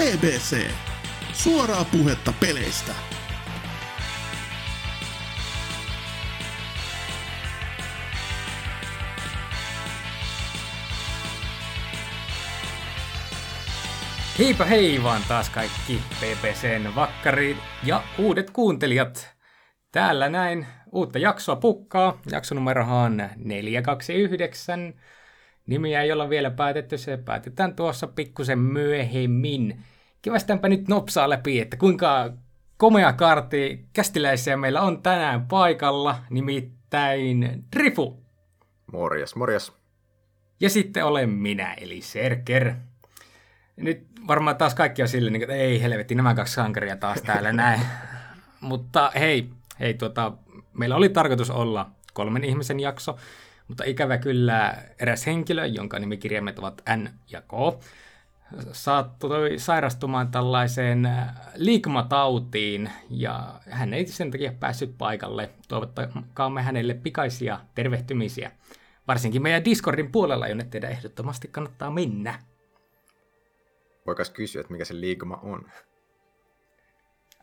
BBC. Suoraa puhetta peleistä. Heipä hei vaan taas kaikki BBCn vakkari ja uudet kuuntelijat. Täällä näin uutta jaksoa pukkaa. Jaksonumerohan 429. Nimiä ei olla vielä päätetty, se päätetään tuossa pikkusen myöhemmin. Kivastaanpa nyt nopsaa läpi, että kuinka komea kartti kästiläisiä meillä on tänään paikalla, nimittäin Drifu. Morjes, morjes. Ja sitten olen minä, eli Serker. Nyt varmaan taas kaikki on silleen, niin että ei helvetti, nämä kaksi sankaria taas täällä näin. Mutta hei, hei tuota, meillä oli tarkoitus olla kolmen ihmisen jakso, mutta ikävä kyllä eräs henkilö, jonka nimikirjaimet ovat N ja K, saattoi sairastumaan tällaiseen liikmatautiin ja hän ei sen takia päässyt paikalle. Toivottakaamme hänelle pikaisia tervehtymisiä, varsinkin meidän Discordin puolella, jonne teidän ehdottomasti kannattaa mennä. Voikas kysyä, että mikä se liikuma on?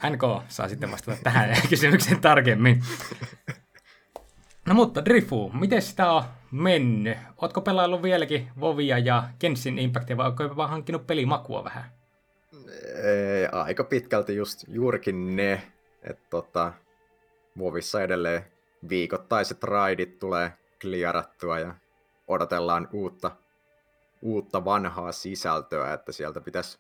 NK saa sitten vastata tähän kysymykseen tarkemmin. No mutta Drifu, miten sitä on mennyt? Ootko pelaillut vieläkin Vovia ja Genshin Impactia vai onko vaan hankkinut pelimakua vähän? Ei, aika pitkälti just juurikin ne, että tota, Vovissa edelleen viikoittaiset raidit tulee kliarattua ja odotellaan uutta, uutta vanhaa sisältöä, että sieltä pitäisi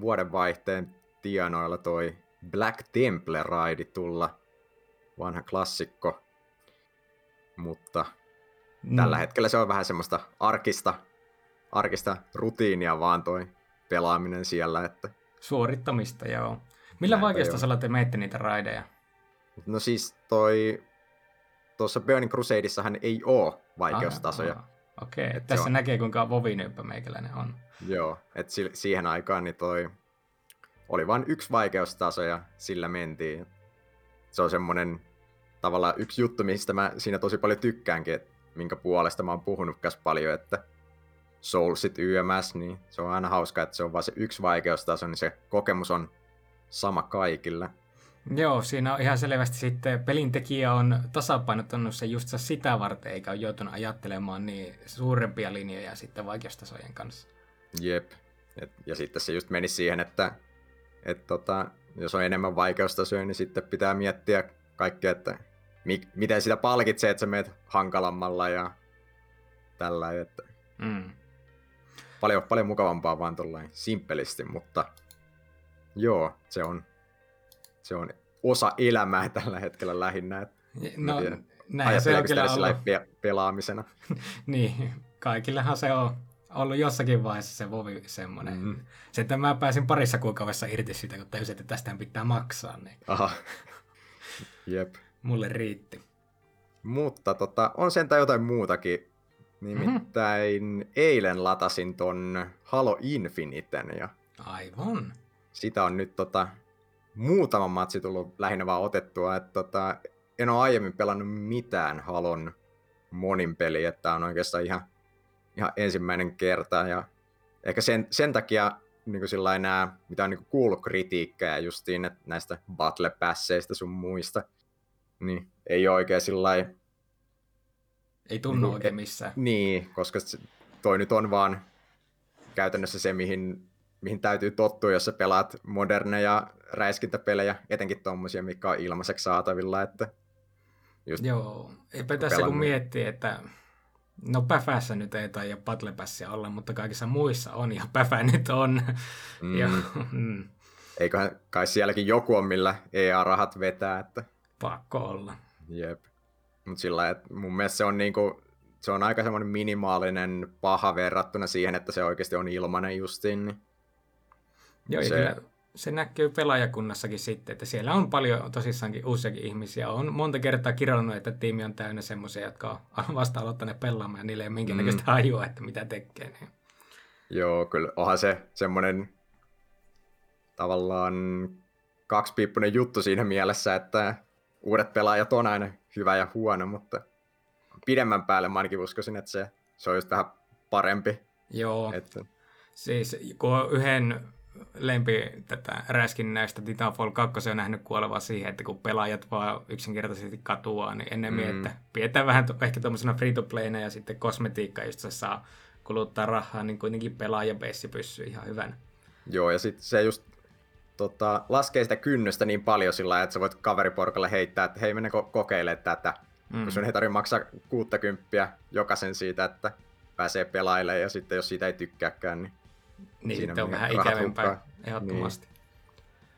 vuodenvaihteen tienoilla toi Black Temple-raidi tulla, vanha klassikko, mutta mm. tällä hetkellä se on vähän semmoista arkista, arkista rutiinia vaan toi pelaaminen siellä. Että... Suorittamista, joo. Millä vaikeustasolla te meitte niitä raideja? No siis toi, tuossa Burning Crusadeissahan ei oo vaikeustasoja. Aha, aha. Okei, okay. tässä on... näkee kuinka vovinyyppä meikäläinen on. Joo, että siihen aikaan niin toi oli vain yksi vaikeustaso ja sillä mentiin. Se on semmonen tavallaan yksi juttu, mistä mä siinä tosi paljon tykkäänkin, että minkä puolesta mä oon puhunut paljon, että Soulsit YMS, niin se on aina hauska, että se on vain se yksi vaikeustaso, niin se kokemus on sama kaikilla. Joo, siinä on ihan selvästi sitten pelintekijä on tasapainottanut se just sitä varten, eikä ole joutunut ajattelemaan niin suurempia linjoja sitten vaikeustasojen kanssa. Jep. Et, ja sitten se just meni siihen, että et tota, jos on enemmän vaikeustasoja, niin sitten pitää miettiä kaikkea, että mi- miten sitä palkitsee, että sä meet hankalammalla ja tällä. Että mm. paljon, paljon mukavampaa vaan tuollain simppelisti, mutta joo, se on, se on osa elämää tällä hetkellä lähinnä. Että no, näin se on kyllä ollut. Pe- pelaamisena. niin, kaikillehan se on ollut jossakin vaiheessa se vovi semmoinen. Mm. Se, että mä pääsin parissa kuukaudessa irti siitä, kun täysin, että tästä pitää maksaa. Niin. Aha. Jep. Mulle riitti. Mutta tota, on sentään jotain muutakin. Nimittäin mm-hmm. eilen latasin ton Halo Infiniten ja Aivan. Sitä on nyt tota, muutama matsi tullut lähinnä vaan otettua, että tota, en ole aiemmin pelannut mitään Halon monin peliä, että on oikeastaan ihan, ihan ensimmäinen kerta ja ehkä sen, sen takia niin kuin nämä, mitä on niin kuin kuullut kritiikkejä justiin että näistä battle passeista sun muista, niin ei oikein sillä Ei tunnu niin, oikein missään. Niin, koska toi nyt on vaan käytännössä se, mihin, mihin täytyy tottua, jos sä pelaat moderneja räiskintäpelejä, etenkin tommosia, mikä on ilmaiseksi saatavilla, että just Joo, eipä tässä kun miettii, että no Päfässä nyt ei taida Battle Passia olla, mutta kaikissa muissa on, ja Päfä nyt on. Mm. ja, mm. Eiköhän kai sielläkin joku on, millä EA-rahat vetää, että Pakko olla. Jep. Mutta sillä että mun mielestä se on, niinku, se on aika semmoinen minimaalinen paha verrattuna siihen, että se oikeasti on ilmanen justiin. Niin Joo, se... Kyllä se näkyy pelaajakunnassakin sitten, että siellä on paljon tosissaankin uusiakin ihmisiä. On monta kertaa kirjoittanut, että tiimi on täynnä semmoisia, jotka on vasta aloittaneet pelaamaan ja niille ei ole minkäännäköistä mm. hajua, että mitä tekee. Niin. Joo, kyllä onhan se semmoinen tavallaan kaksipiippunen juttu siinä mielessä, että uudet pelaajat on aina hyvä ja huono, mutta pidemmän päälle mä ainakin uskoisin, että se, se on just vähän parempi. Joo. Että... Siis kun on yhden lempi tätä räskinnäistä Titanfall 2 on nähnyt kuolevaa siihen, että kun pelaajat vaan yksinkertaisesti katuaa, niin ennemmin, mm. että pidetään vähän to, ehkä tuommoisena free to playna ja sitten kosmetiikka, josta se saa kuluttaa rahaa, niin kuitenkin pelaajabeissi pysyy ihan hyvän. Joo, ja sitten se just tota, laskee sitä kynnystä niin paljon sillä että sä voit kaveriporkalle heittää, että hei mennä ko- kokeilemaan tätä. Mm. Kun sun ei tarvitse maksaa 60 jokaisen siitä, että pääsee pelailemaan, ja sitten jos siitä ei tykkääkään, niin niin, siinä on vähän ikävämpää, ehdottomasti. Niin.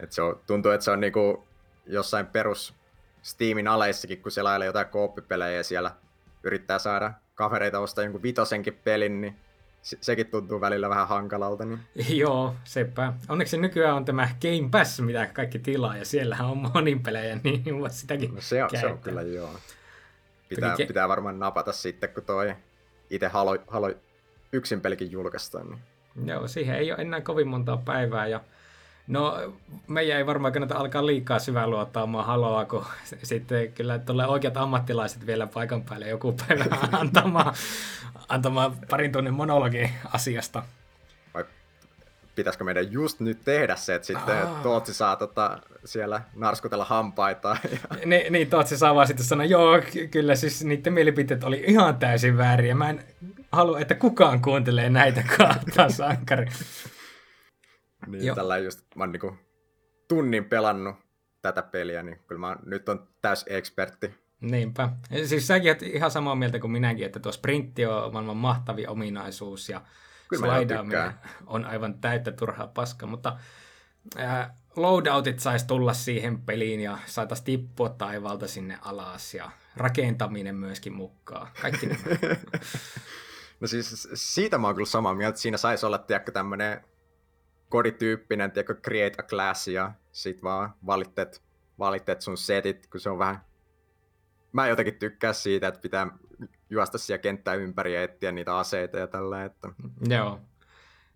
Et se on, tuntuu, että se on niinku jossain perus Steamin aleissakin, kun selailee jotain kooppipelejä ja siellä yrittää saada kavereita ostaa jonkun vitosenkin pelin, niin se, sekin tuntuu välillä vähän hankalalta. Niin... Joo, sepä. Onneksi nykyään on tämä Game Pass, mitä kaikki tilaa, ja siellähän on monin pelejä, niin voit sitäkin no se, on, se on kyllä joo. Pitää, Toki... pitää varmaan napata sitten, kun toi itse Halo, Halo yksin pelikin julkaistaan. Niin Joo, siihen ei ole enää kovin montaa päivää ja No, meidän ei varmaan kannata alkaa liikaa syväluottaamaan haloa, kun sitten kyllä tulee oikeat ammattilaiset vielä paikan päälle joku päivä antamaan, antamaan parin tunnin monologi asiasta. Vai pitäisikö meidän just nyt tehdä se, että sitten Aa. Tootsi saa tota, siellä narskutella hampaita? Ja... Ni, niin, Tootsi saa vaan sitten sanoa, joo, kyllä siis niiden mielipiteet oli ihan täysin vääriä. Mä en halua, että kukaan kuuntelee näitä kahta sankari. Niin, tällä just, mä oon niinku tunnin pelannut tätä peliä, niin kyllä mä nyt on täys ekspertti. Niinpä. Siis säkin oot ihan samaa mieltä kuin minäkin, että tuo sprintti on maailman mahtavin ominaisuus ja slidaaminen on aivan täyttä turhaa paskaa, mutta äh, loadoutit saisi tulla siihen peliin ja saataisiin tippua taivaalta sinne alas ja rakentaminen myöskin mukaan. Kaikki nämä. No siis siitä mä oon kyllä samaa mieltä, että siinä saisi olla tiedätkö, tämmönen kodityyppinen, tiedätkö, create a class ja sit vaan valittet, valittet sun setit, kun se on vähän... Mä jotenkin tykkää siitä, että pitää juosta siellä kenttää ympäri ja etsiä niitä aseita ja tällä, että... Joo.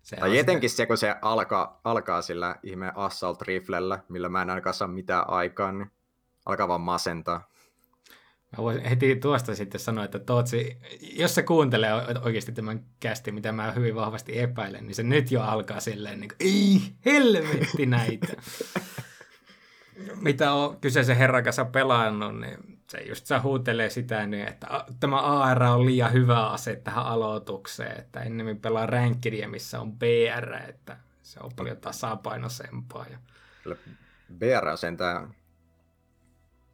Se tai etenkin se, kun se alkaa, alkaa sillä ihme assault riflellä, millä mä en ainakaan saa mitään aikaan, niin alkaa vaan masentaa. Mä voisin heti tuosta sitten sanoa, että Tootsi, jos se kuuntelee oikeasti tämän kästi, mitä mä hyvin vahvasti epäilen, niin se nyt jo alkaa silleen, niin kuin, ei helvetti näitä. mitä on kyseisen herran kanssa pelannut, niin se just se huutelee sitä, niin, että tämä AR on liian hyvä ase tähän aloitukseen, että ennemmin pelaa rankkidia, missä on BR, että se on paljon tasapainoisempaa. Ja... BR on sentään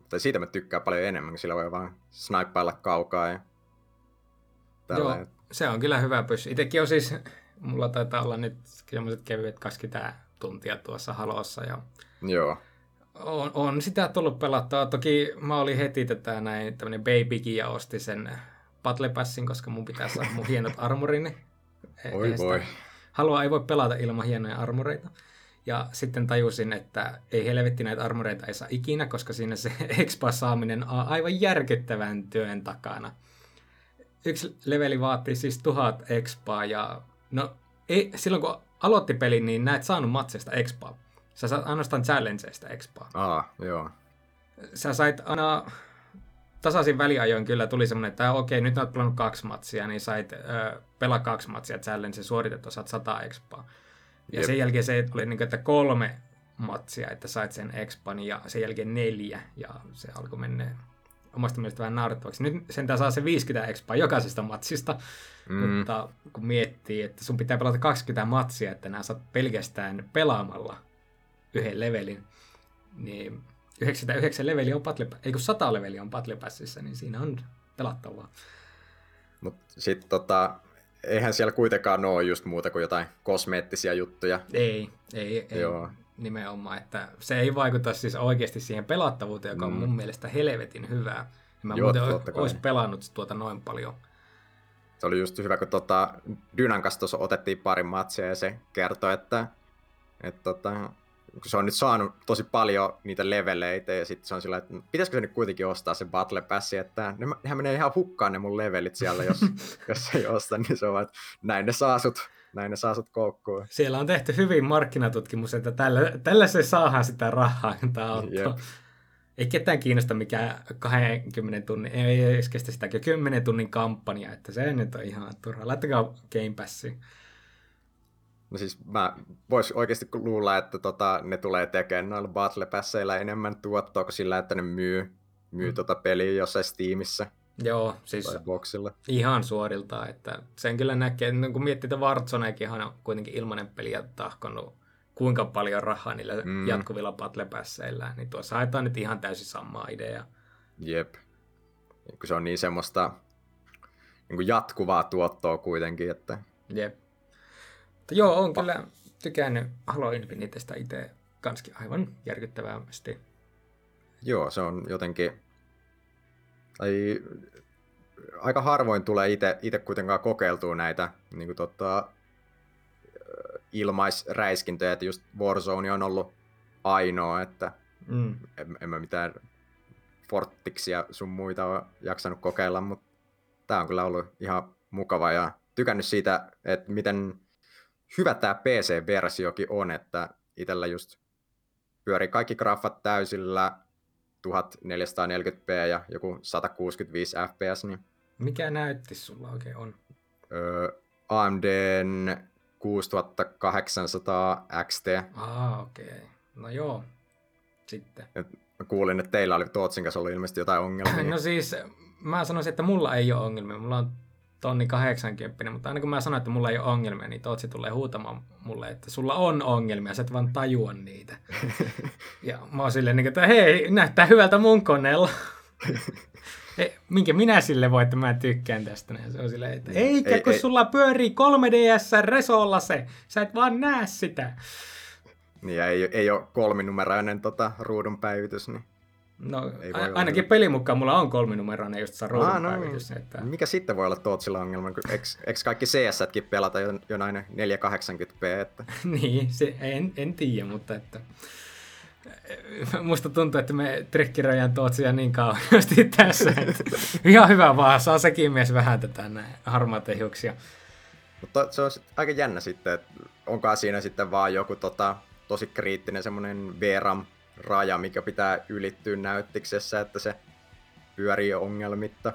tai siitä mä tykkään paljon enemmän, kun sillä voi vaan snaippailla kaukaa ja Joo, se on kyllä hyvä pys. Itekin on siis, mulla taitaa olla nyt semmoiset kevyet 20 tuntia tuossa halossa ja Joo. On, on sitä tullut pelattua. Toki mä olin heti tätä näin, tämmönen babykin ja osti sen Battle Passin, koska mun pitää saada mun hienot armorini. Oi voi. Halua ei voi pelata ilman hienoja armoreita. Ja sitten tajusin, että ei helvetti näitä armoreita ei saa ikinä, koska siinä se expa saaminen on aivan järkyttävän työn takana. Yksi leveli vaatii siis tuhat expaa ja no ei, silloin kun aloitti pelin, niin näet saanut matseista expaa. Sä saat ainoastaan challengeista expaa. Aa, joo. Sä sait aina tasaisin väliajoin kyllä tuli semmoinen, että okei, nyt olet pelannut kaksi matsia, niin sait ö, pelaa kaksi matsia challenge suoritettu, saat sata expaa. Ja Jep. sen jälkeen se oli niin kuin, että kolme matsia, että sait sen expan ja sen jälkeen neljä ja se alkoi mennä omasta mielestä vähän naurettavaksi. Nyt sentään saa se 50 expaa jokaisesta matsista, mm. mutta kun miettii, että sun pitää pelata 20 matsia, että nämä saat pelkästään pelaamalla yhden levelin, niin 99 leveli on Battle ei kun 100 leveli on Battle Passissa, niin siinä on pelattavaa. Mutta sitten tota, eihän siellä kuitenkaan ole just muuta kuin jotain kosmeettisia juttuja. Ei, ei, ei Joo. nimenomaan. Että se ei vaikuta siis oikeasti siihen pelattavuuteen, joka mm. on mun mielestä helvetin hyvää. Mä Joo, muuten olisi pelannut tuota noin paljon. Se oli just hyvä, kun tota, Dynan kanssa otettiin pari matsia ja se kertoi, että, että tota, kun se on nyt saanut tosi paljon niitä leveleitä ja sitten se on sillä, että pitäisikö se nyt kuitenkin ostaa se Battle Pass, että ne, nehän menee ihan hukkaan ne mun levelit siellä, jos, jos ei osta, niin se on että näin ne saasut, näin ne saasut koukkuun. Siellä on tehty hyvin markkinatutkimus, että tällä, tällä se saadaan sitä rahaa, tämä. Ei ketään kiinnosta mikä 20 tunnin, ei edes kestä sitä 10 tunnin kampanja, että se nyt on ihan turha. Laittakaa Game Passiin. No siis mä vois oikeasti luulla, että tota, ne tulee tekemään noilla Battle Passeilla enemmän tuottoa kuin sillä, että ne myy, myy mm. tota peliä jossain Steamissa. Joo, siis boxilla. ihan suorilta, että sen kyllä näkee, että kun miettii, että Warzonekin on kuitenkin ilmainen peli ja tahkonut kuinka paljon rahaa niillä mm. jatkuvilla Battle Passeilla, niin tuossa haetaan nyt ihan täysin samaa ideaa. Jep. Kun se on niin semmoista niin kuin jatkuvaa tuottoa kuitenkin, että... Jep. Mutta joo, on kyllä tykännyt Halo Infinitestä itse kanskin aivan järkyttävästi. Joo, se on jotenkin... Tai aika harvoin tulee itse kuitenkaan kokeiltua näitä niin kuin tota, ilmaisräiskintöjä, että just Warzone on ollut ainoa, että mm. en, en mä mitään Fortixia sun muita ole jaksanut kokeilla, mutta tämä on kyllä ollut ihan mukava ja tykännyt siitä, että miten hyvä tämä PC-versiokin on, että itsellä just pyörii kaikki graffat täysillä 1440p ja joku 165 fps. Niin... Mikä näytti sulla oikein on? Öö, AMDn 6800 XT. Ah, okei. Okay. No joo, sitten. Et mä kuulin, että teillä oli Tootsin kanssa ollut ilmeisesti jotain ongelmia. no siis, mä sanoisin, että mulla ei ole ongelmia. Mulla on tonni 80, mutta aina kun mä sanon, että mulla ei ole ongelmia, niin Tootsi tulee huutamaan mulle, että sulla on ongelmia, sä et vaan tajua niitä. ja mä oon silleen, niin että hei, näyttää hyvältä mun koneella. minkä minä sille voi, että mä tykkään tästä. Ja se on silleen, että eikä ei, kun ei, sulla pyörii 3DS Resolla se, sä et vaan näe sitä. Niin, ei, ei ole kolminumeroinen tota, ruudun päivitys, niin No, ei voi ainakin olla. pelin mukaan mulla on kolminumeroinen just se ruudun no. Että... Mikä sitten voi olla Tootsilla ongelma? Eikö kaikki CS-kin pelata jo, jo näin 480p? Että... niin, se, en, en tiedä, mutta että musta tuntuu, että me trekkirajan Tootsia niin kauheasti tässä. Että ihan hyvä vaan, saa sekin mies vähän tätä näin harmaata hiuksia. Mutta se on aika jännä sitten, että onkaan siinä sitten vaan joku tota, tosi kriittinen semmoinen VRAM raja, mikä pitää ylittyä näyttiksessä, että se pyörii ongelmitta.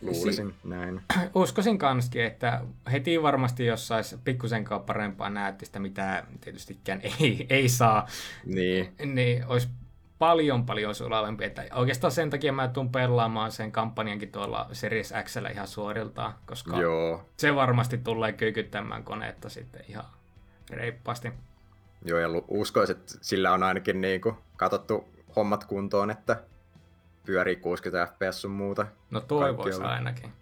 Luulisin si- näin. Uskoisin kanskin, että heti varmasti jos saisi pikkusen parempaa näyttistä, mitä tietystikään ei, ei saa, niin. niin olisi paljon paljon sulavempi. Että oikeastaan sen takia mä tuun pelaamaan sen kampanjankin tuolla Series X ihan suoriltaan, koska Joo. se varmasti tulee kyykyttämään koneetta sitten ihan reippaasti. Joo, ja uskoisin, että sillä on ainakin niin kuin katsottu hommat kuntoon, että pyörii 60 fps sun muuta. No toivois ainakin.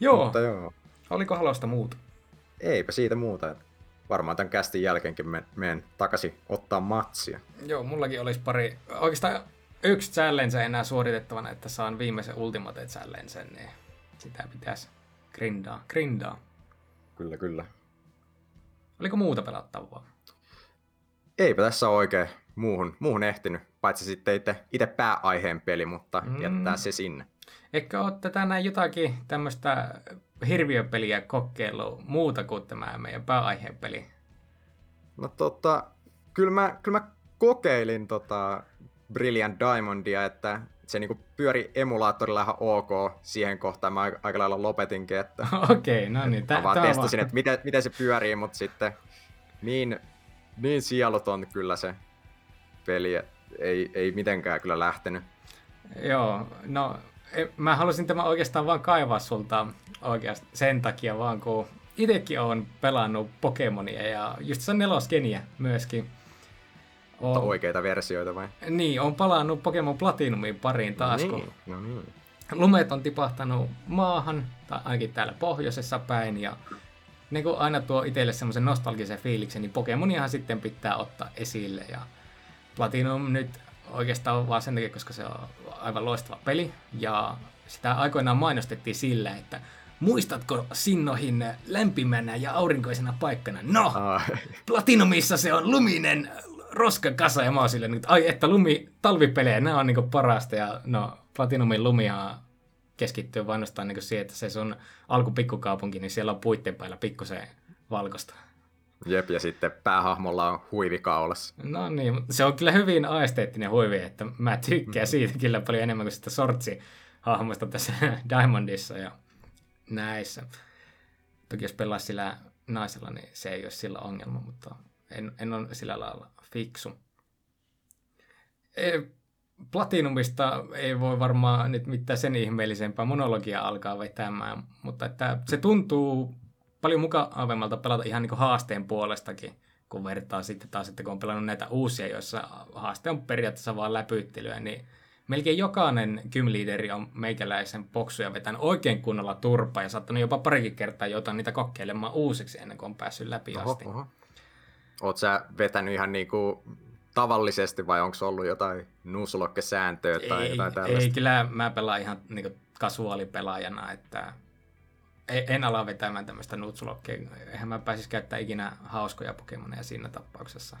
Joo. Mutta joo. Oliko halosta muuta? Eipä siitä muuta. Varmaan tämän kästin jälkeenkin menen takaisin ottaa matsia. Joo, mullakin olisi pari, oikeastaan yksi challenge enää suoritettavana, että saan viimeisen Ultimate Challenge, niin sitä pitäisi grindaa. grindaa. Kyllä, kyllä. Oliko muuta pelattavaa? Eipä tässä oikein muuhun, muuhun ehtinyt, paitsi sitten itse, itse pääaiheen peli, mutta mm. jättää se sinne. Eikö ole tätä näin jotakin tämmöistä hirviöpeliä kokeilu muuta kuin tämä meidän pääaiheen peli? No tota, kyllä mä, kyllä mä kokeilin tota Brilliant Diamondia, että se niinku pyöri emulaattorilla ihan ok siihen kohtaan. Mä aika lailla lopetinkin, että Okei, okay, no niin. Tä, mä vaan testasin, että miten, miten, se pyörii, mutta sitten niin, niin sieluton kyllä se peli, ei, ei mitenkään kyllä lähtenyt. Joo, no e, mä halusin tämä oikeastaan vaan kaivaa sulta oikeastaan sen takia vaan, kun itsekin on pelannut Pokemonia ja just se neloskeniä myöskin. On, oikeita versioita vai? Niin, on palannut Pokemon Platinumin pariin taas, niin, kun no niin. lumet on tipahtanut maahan, tai ainakin täällä pohjoisessa päin, ja ne kun aina tuo itselle semmoisen nostalgisen fiiliksen, niin Pokemoniahan sitten pitää ottaa esille, ja Platinum nyt oikeastaan vaan sen takia, koska se on aivan loistava peli, ja sitä aikoinaan mainostettiin sillä, että muistatko Sinnohin lämpimänä ja aurinkoisena paikkana? No, ah. Platinumissa se on luminen roskakasa ja mä oon silleen, että ai että lumi, talvipelejä, nämä on niinku parasta ja no Platinumin lumia keskittyy vain niin siihen, että se sun alkupikkukaupunki, niin siellä on puitten päällä pikkusen valkoista. Jep, ja sitten päähahmolla on huivi kaulassa. No niin, se on kyllä hyvin aesteettinen huivi, että mä tykkään siitä kyllä paljon enemmän kuin sitä sortsi hahmosta tässä Diamondissa ja näissä. Toki jos pelaa sillä naisella, niin se ei ole sillä ongelma, mutta en, en ole sillä lailla fiksu. E, Platinumista ei voi varmaan nyt mitään sen ihmeellisempää monologia alkaa vetämään, mutta että se tuntuu paljon mukavemmalta pelata ihan niin haasteen puolestakin, kun vertaa sitten taas, että kun on pelannut näitä uusia, joissa haaste on periaatteessa vain läpyttelyä, niin melkein jokainen gymliideri on meikäläisen poksuja vetänyt oikein kunnolla turpaa ja saattanut jopa parikin kertaa joutua niitä kokeilemaan uusiksi ennen kuin on päässyt läpi oho, asti. Oho. Oot sä vetänyt ihan niinku tavallisesti vai onko ollut jotain nuusulokke-sääntöä tai ei, jotain tällaista? Ei, kyllä mä pelaan ihan niinku kasuaalipelaajana, että en ala vetämään tämmöistä nutsulokkea. Eihän mä pääsisi käyttämään ikinä hauskoja Pokemoneja siinä tapauksessa.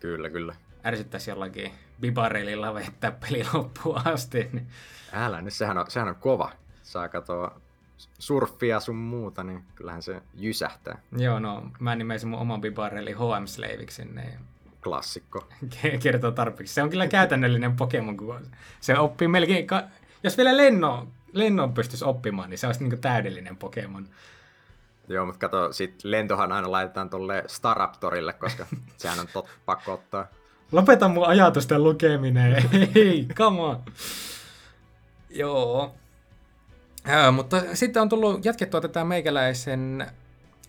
Kyllä, kyllä. Ärsyttäisi jollakin bibarelilla vettää peli loppuun asti. Niin... Älä nyt, sehän on, sehän on kova. Saa katsoa surffia sun muuta, niin kyllähän se jysähtää. Joo, no mä nimesin mun oman bibareli HM Slaviksi, niin klassikko. Kertoo tarpeeksi. Se on kyllä käytännöllinen Pokemon, kun se oppii melkein... Ka- jos vielä lennon, lennon pystyisi oppimaan, niin se olisi niin täydellinen Pokemon. Joo, mutta kato, sit lentohan aina laitetaan tuolle Staraptorille, koska sehän on tot, pakko ottaa. Lopeta mun ajatusten lukeminen. Ei, come on. Joo. Ja, mutta sitten on tullut jatkettua tätä meikäläisen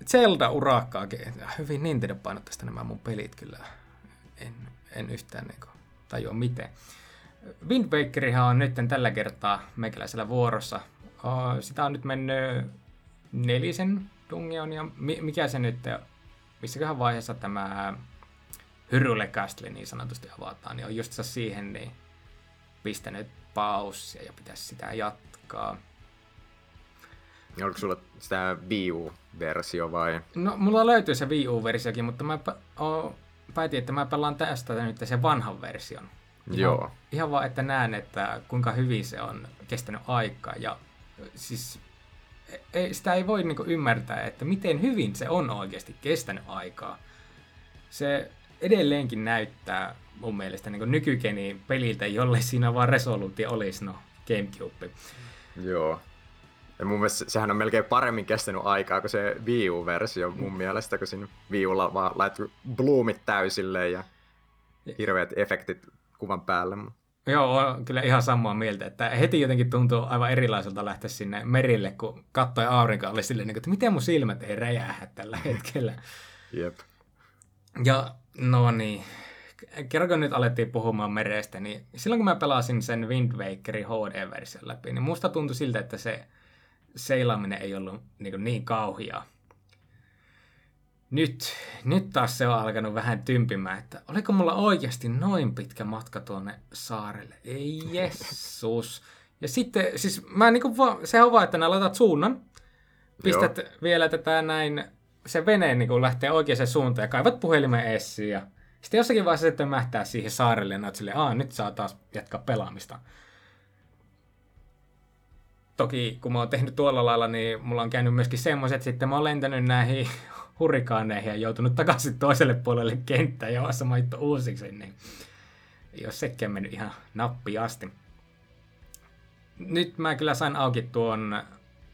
Zelda-urakkaakin. Hyvin Nintendo-painotteista nämä mun pelit kyllä en, en yhtään niin kuin, tajua miten. Wind Wakerihan on nyt tällä kertaa meikäläisellä vuorossa. Sitä on nyt mennyt nelisen dungeon ja mikä se nyt, missäköhän vaiheessa tämä Hyrule Castle niin sanotusti avataan, niin on just siihen niin pistänyt paussia ja pitäisi sitä jatkaa. Oliko sulla sitä Wii U-versio vai? No, mulla löytyy se Wii U-versiokin, mutta mä päätin, että mä pelaan tästä nyt sen vanhan version. Ihan, Joo. Ihan vaan, että näen, että kuinka hyvin se on kestänyt aikaa. Ja siis ei, sitä ei voi niinku ymmärtää, että miten hyvin se on oikeasti kestänyt aikaa. Se edelleenkin näyttää mun mielestä niin nykykeni peliltä, jolle siinä vaan resoluutio olisi, no Gamecube. Joo. Ja mun mielestä sehän on melkein paremmin kestänyt aikaa kuin se Wii U-versio mun mm. mielestä, kun siinä Wii Ulla vaan laitettu bloomit täysille ja hirveät efektit kuvan päälle. Joo, kyllä ihan samaa mieltä, että heti jotenkin tuntuu aivan erilaiselta lähteä sinne merille, kun katsoi aurinko oli silleen, että miten mun silmät ei räjähä tällä hetkellä. Jep. Ja no niin, kerran kun nyt alettiin puhumaan merestä, niin silloin kun mä pelasin sen Wind Wakerin HD-version läpi, niin musta tuntui siltä, että se seilaaminen ei ollut niin, niin kauhiaa. Nyt, nyt taas se on alkanut vähän tympimään, että oliko mulla oikeasti noin pitkä matka tuonne saarelle? Ei jessus. Ja sitten, siis mä niinku vaan, sehän on vaan, että nää laitat suunnan, pistät Joo. vielä tätä näin, se vene niin lähtee oikeaan suuntaan ja kaivat puhelimen esiin ja sitten jossakin vaiheessa sitten mähtää siihen saarelle ja silleen, Aa, nyt saa taas jatkaa pelaamista toki kun mä oon tehnyt tuolla lailla, niin mulla on käynyt myöskin semmoiset, että sitten mä oon lentänyt näihin hurrikaaneihin ja joutunut takaisin toiselle puolelle kenttää ja vasta maittu uusiksi, niin jos sekin on mennyt ihan nappi asti. Nyt mä kyllä sain auki tuon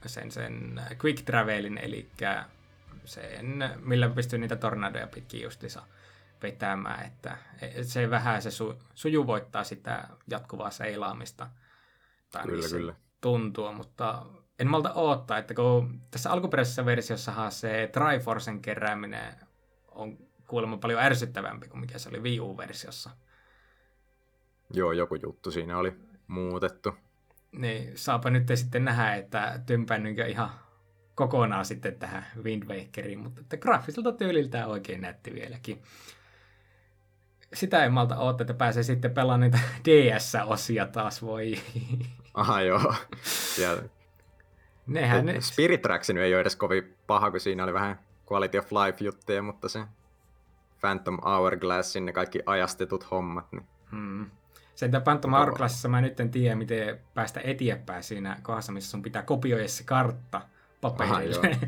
sen, sen quick travelin, eli sen, millä pystyy niitä tornadoja pitkin justissa vetämään, että se vähän se su, sujuvoittaa sitä jatkuvaa seilaamista. Tai kyllä, niin kyllä tuntua, mutta en malta odottaa, että kun tässä alkuperäisessäversiossahan se Triforcen kerääminen on kuulemma paljon ärsyttävämpi kuin mikä se oli Wii U-versiossa. Joo, joku juttu siinä oli muutettu. Niin, saapa nyt sitten nähdä, että tympäännynkö ihan kokonaan sitten tähän Wind Wakeriin, mutta että graafiselta tyyliltä oikein nätti vieläkin. Sitä ei malta odottaa, että pääsee sitten pelaamaan niitä DS-osia taas, voi. Aha, joo. Ja Nehän ne... Spirit Tracks ei ole edes kovin paha, kun siinä oli vähän quality of life juttuja, mutta se Phantom Hourglassin ne kaikki ajastetut hommat. Niin... Hmm. Sen Phantom Hourglassissa mä nyt en tiedä, miten päästä eteenpäin siinä kohdassa, missä sun pitää kopioida se kartta paperille. Aha,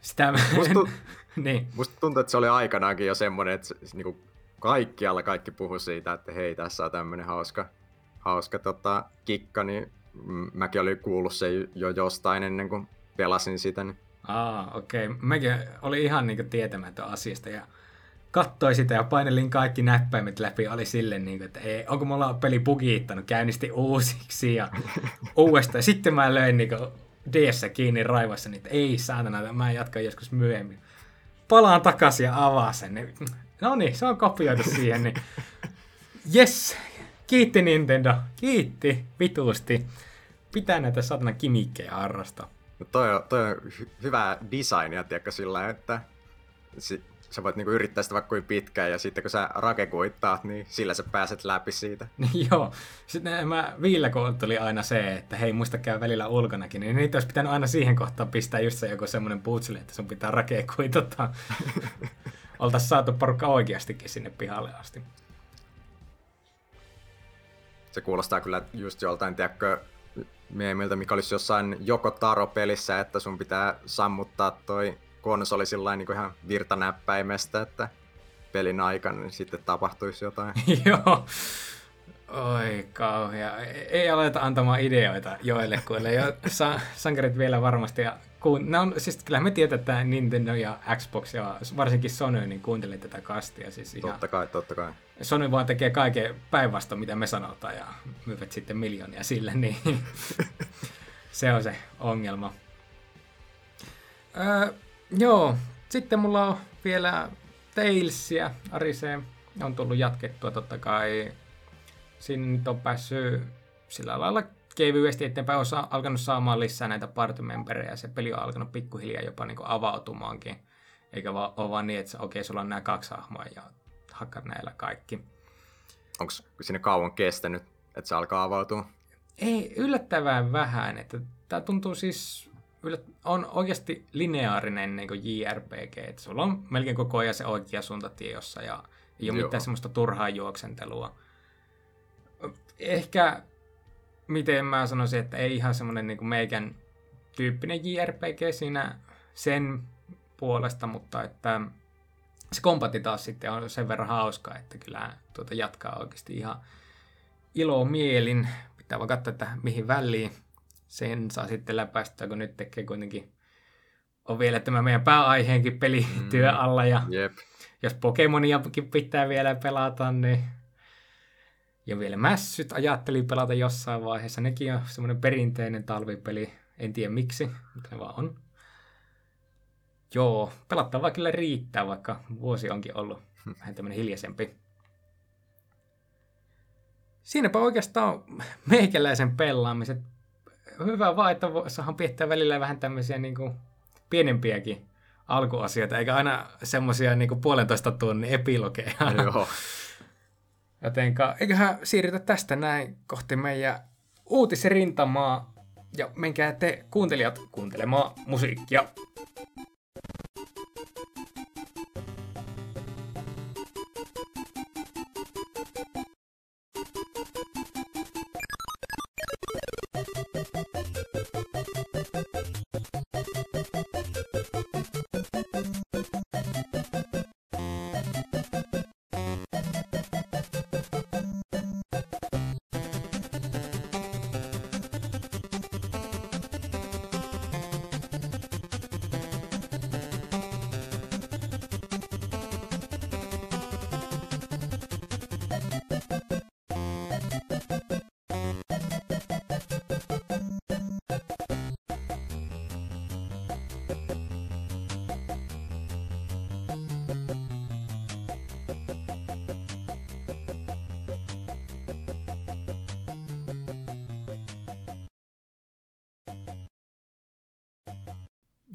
Sitä mä... musta, tu- niin. musta tuntuu, että se oli aikanaankin jo semmoinen, että niinku kaikkialla kaikki puhu siitä, että hei, tässä on tämmöinen hauska hauska tota, kikka, niin mäkin olin kuullut se jo jostain ennen kuin pelasin sitä. Niin Aa, okei. Okay. Mäkin oli ihan niinku tietämätön asiasta ja kattoi sitä ja painelin kaikki näppäimet läpi. Oli silleen, niin kuin, että ei, onko mulla peli bugiittanut, käynnisti uusiksi ja uudestaan. Sitten mä löin niin ds kiinni raivassa, niin että ei saatana, mä jatkan joskus myöhemmin. Palaan takaisin ja avaan sen. Niin, no niin, se on kopioitu siihen. Niin. Yes, kiitti Nintendo, kiitti vituusti. Pitää näitä satana kimikkejä harrastaa. No toi on, toi on hy- hyvää designia, tiedätkö, sillä että si- sä voit niinku yrittää sitä vaikka kuin pitkään, ja sitten kun sä rakekuittaat, niin sillä sä pääset läpi siitä. Joo. Sitten mä viillä tuli aina se, että hei, muista käy välillä ulkonakin, niin niitä olisi pitänyt aina siihen kohtaan pistää just se joku semmoinen putseli, että sun pitää rakekuitata. Oltaisiin saatu porukka oikeastikin sinne pihalle asti. Se kuulostaa kyllä just joltain, tiedätkö, meemiltä, mikä olisi jossain joko Taro-pelissä, että sun pitää sammuttaa toi konsoli sillä niin ihan virtanäppäimestä, että pelin aikana niin sitten tapahtuisi jotain. Joo. Oi kauhea. Ei aleta antamaan ideoita joillekuille. Jo, sa- sankarit vielä varmasti. Ja kuun- ne on, siis kyllä me tiedetään, että Nintendo ja Xbox ja varsinkin Sony niin kuuntelee tätä kastia. Siis ihan... Totta kai, totta kai. Sony vaan tekee kaiken päinvastoin, mitä me sanotaan ja myyvät sitten miljoonia sille, niin se on se ongelma. Öö, joo, sitten mulla on vielä Talesia, Arise on tullut jatkettua totta kai. Siinä nyt on päässyt sillä lailla kevyesti eteenpäin, on alkanut saamaan lisää näitä partymemberejä ja se peli on alkanut pikkuhiljaa jopa niin kuin avautumaankin. Eikä vaan ole vaan niin, että okei, sulla on nämä kaksi hahmoa ja hakkat näillä kaikki. Onko sinne kauan kestänyt, että se alkaa avautua? Ei, yllättävän vähän. Että tämä tuntuu siis, yllät- on oikeasti lineaarinen niin JRPG. Että sulla on melkein koko ajan se oikea suuntatie jossa ja ei ole Joo. mitään semmoista turhaa juoksentelua. Ehkä, miten mä sanoisin, että ei ihan semmoinen niin meikän tyyppinen JRPG siinä sen puolesta, mutta että se kompatti taas sitten on sen verran hauska, että kyllä tuota jatkaa oikeasti ihan ilo mielin. Pitää vaan katsoa, että mihin väliin sen saa sitten läpäistä, kun nyt tekee kuitenkin on vielä tämä meidän pääaiheenkin pelityö Mm. alla ja Jep. jos Pokemoniakin pitää vielä pelata, niin ja vielä mässyt ajattelin pelata jossain vaiheessa. Nekin on semmoinen perinteinen talvipeli. En tiedä miksi, mutta ne vaan on. Joo, pelattavaa kyllä riittää, vaikka vuosi onkin ollut vähän tämmöinen hiljaisempi. Siinäpä oikeastaan meikäläisen pelaamiset. Hyvä vaan, että saadaan piettää välillä vähän tämmöisiä niin kuin pienempiäkin alkuasioita, eikä aina semmoisia niin puolentoista tunnin epilogeja. Joo. Jotenka eiköhän siirrytä tästä näin kohti meidän uutisrintamaa. Ja menkää te kuuntelijat kuuntelemaan musiikkia.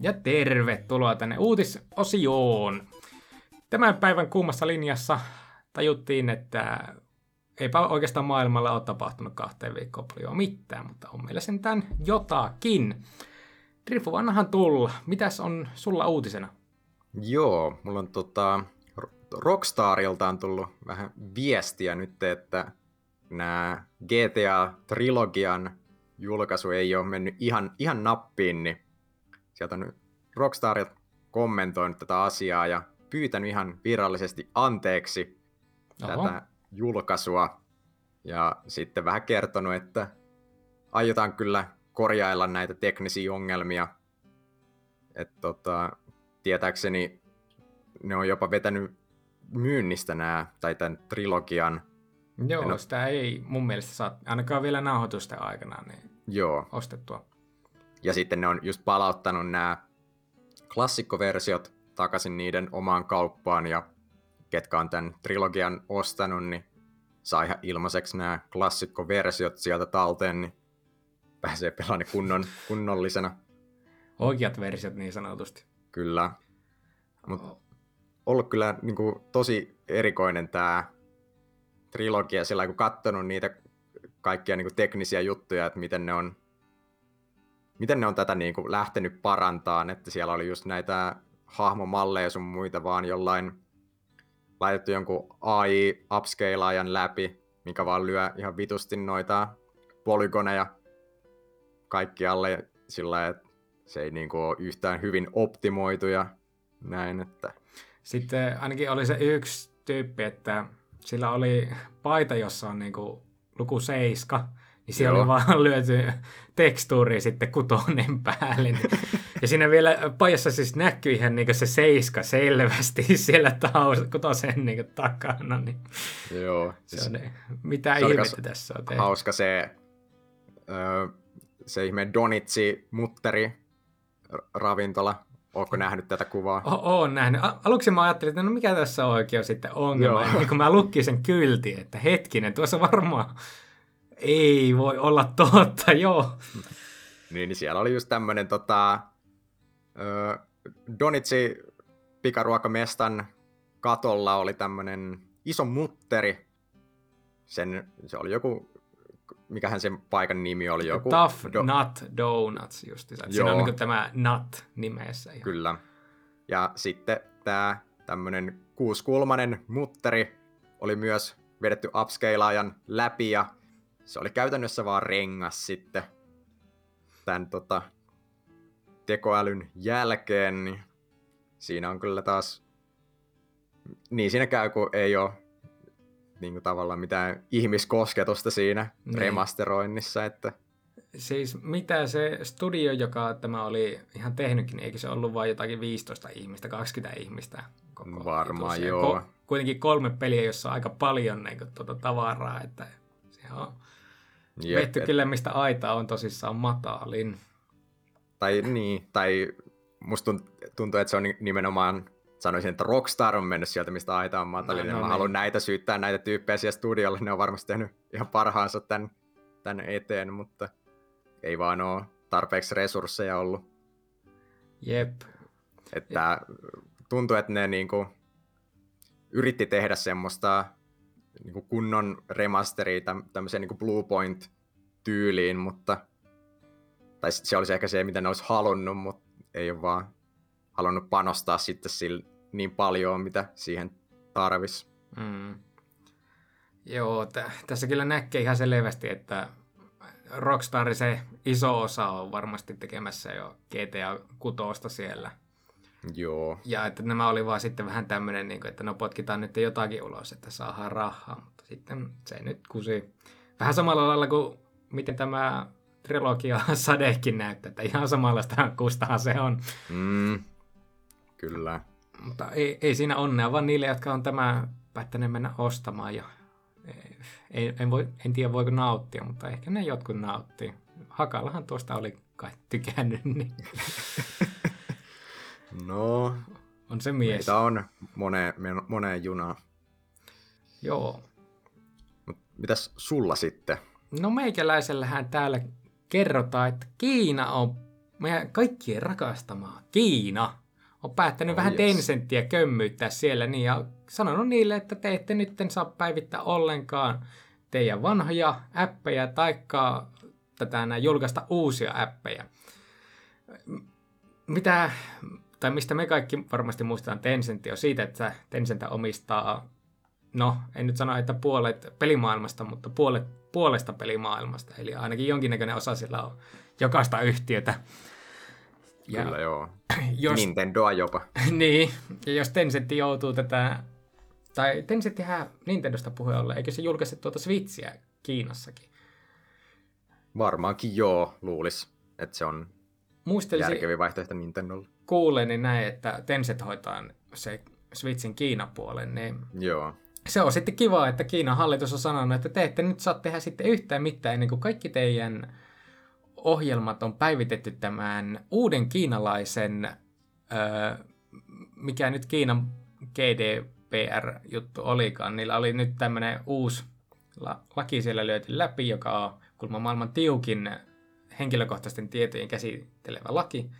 Ja tervetuloa tänne uutisosioon. Tämän päivän kuumassa linjassa tajuttiin, että eipä oikeastaan maailmalla ole tapahtunut kahteen viikkoon paljon mitään, mutta on meillä sentään jotakin. Drifu, annahan tulla. Mitäs on sulla uutisena? Joo, mulla on tota, Rockstarilta on tullut vähän viestiä nyt, että nämä GTA-trilogian julkaisu ei ole mennyt ihan, ihan nappiin, niin sieltä on Rockstar kommentoinut tätä asiaa ja pyytänyt ihan virallisesti anteeksi Oho. tätä julkaisua. Ja sitten vähän kertonut, että aiotaan kyllä korjailla näitä teknisiä ongelmia. Et tota, tietääkseni ne on jopa vetänyt myynnistä nämä, tai tämän trilogian. Joo, En sitä ei mun mielestä saa, ainakaan vielä nauhoitusten aikana, niin Joo. ostettua. Ja sitten ne on just palauttanut nämä klassikkoversiot takaisin niiden omaan kauppaan, ja ketkä on tämän trilogian ostanut, niin saa ihan ilmaiseksi nämä klassikkoversiot sieltä talteen, niin pääsee pelaamaan ne kunnon, kunnollisena. Oikeat versiot niin sanotusti. Kyllä. Mut ollut kyllä niin kuin, tosi erikoinen tämä trilogia, sillä kun katsonut niitä kaikkia niin kuin, teknisiä juttuja, että miten ne on, miten ne on tätä niin kuin, lähtenyt parantaan, että siellä oli just näitä hahmomalleja sun muita vaan jollain laitettu jonkun AI upscalaajan läpi, mikä vaan lyö ihan vitusti noita polygoneja kaikkialle sillä että se ei niinku ole yhtään hyvin optimoitu ja näin, että Sitten ainakin oli se yksi tyyppi, että sillä oli paita, jossa on niinku luku 7, niin siellä Joo. oli vaan lyöty tekstuuri sitten kutonen päälle. Ja siinä vielä pajassa siis näkyy ihan niinku se seiska selvästi siellä taus, kutosen niinku takana. Niin joo, se siis on, mitä se ihmettä tässä on tehty. hauska se, öö, se ihme Donitsi mutteri ravintola. Ootko nähnyt tätä kuvaa? O- oon nähnyt. Aluksi mä ajattelin, että no mikä tässä on oikein sitten ongelma. Joo. Ja niin kun mä lukkin sen kyltin, että hetkinen, tuossa varmaan ei voi olla totta, joo. Niin, niin siellä oli just tämmönen tota, Donitsi pikaruokamestan katolla oli tämmönen iso mutteri. Sen, se oli joku, mikähän sen paikan nimi oli, joku... Tough Do- Nut Donuts justiinsa. Että Siinä on niin tämä nut nimessä. Ihan. Kyllä. Ja sitten tämä tämmönen kuuskulmanen mutteri oli myös vedetty upscalaajan läpi ja se oli käytännössä vaan rengas sitten tämän tota, tekoälyn jälkeen, niin siinä on kyllä taas, niin siinä käy, kun ei ole niin kuin tavallaan mitään ihmiskosketusta siinä Niin. remasteroinnissa, että Siis mitä se studio, joka tämä oli ihan tehnytkin, niin eikö se ollut vain jotakin 15 ihmistä, 20 ihmistä? Koko Varmaan joo. kuitenkin kolme peliä, jossa on aika paljon niin kuin, tuota tavaraa, että se on jep, et- kyllä, mistä aita on tosissaan matalin. Tai niin, tai musta tunt- tuntuu, että se on ni- nimenomaan, sanoisin, että Rockstar on mennyt sieltä, mistä aita on matalin. No, No, Mä niin. haluan näitä syyttää näitä tyyppejä siellä studiolle, ne on varmasti tehnyt ihan parhaansa tämän, tämän eteen, mutta ei vaan ole tarpeeksi resursseja ollut. Jep. Että tuntuu, että ne niinku yritti tehdä semmoista niinku kunnon remasteria täm- tämmöiseen niinku Bluepoint-tyyliin, mutta tai se olisi ehkä se, mitä ne olisi halunnut, mutta ei ole vaan halunnut panostaa sitten sillä niin paljon, mitä siihen tarvis. Mm. Joo, t- tässä kyllä näkee ihan selvästi, että Rockstar se iso osa on varmasti tekemässä jo GTA 6 siellä. Joo, Ja että nämä oli vaan sitten vähän tämmöinen, niin kuin, että no potkitaan nyt jotakin ulos, että saadaan rahaa. Mutta sitten se nyt kusi. Vähän samalla lailla kuin miten tämä trilogia Sadekin näyttää, että ihan samanlaista kustahan se on. mm, kyllä. Mutta ei, ei siinä onnea, vaan niille, jotka on tämä päättäneet mennä ostamaan. Ja ei, ei, en, voi, en tiedä voiko nauttia, mutta ehkä ne jotkut nauttii. Hakallahan tuosta oli kai tykännyt, niin No, on se mies. meitä on moneen, moneen junaan. Joo. Mut mitäs sulla sitten? No meikäläisellähän täällä kerrotaan, että Kiina on meidän kaikkien rakastamaa. Kiina on päättänyt Oh, vähän yes. Tencenttiä kömmyyttää siellä niin ja sanonut niille, että te ette nyt saa päivittää ollenkaan teidän vanhoja appeja taikka tätä näin julkaista uusia appeja. Mitä, tai mistä me kaikki varmasti muistetaan Tencent on siitä, että Tencent omistaa no, en nyt sano, että puolet pelimaailmasta, mutta puolet, puolesta pelimaailmasta. Eli ainakin jonkinnäköinen osa sillä on jokaista yhtiötä. Ja Kyllä joo. jos, Nintendoa jopa. niin, ja jos Tencent joutuu tätä, tai Tencenthän Nintendosta puheen ollen, eikö se julkaise tuota Switchiä Kiinassakin? Varmaankin joo, luulis, että se on muistelisin järkevin vaihtoehto Nintendolle. Kuuleeni näin, että Tencent hoitaa se Switchin Kiina-puolen, niin Joo. se on sitten kiva, että Kiinan hallitus on sanonut, että te ette nyt saa tehdä sitten yhtään mitään ennen kuin kaikki teidän ohjelmat on päivitetty tämän uuden kiinalaisen, öö, mikä nyt Kiinan GDPR-juttu olikaan. Niillä oli nyt tämmöinen uusi la- laki siellä löyty läpi, joka on kuulemma maailman tiukin henkilökohtaisten tietojen käsittelevä laki.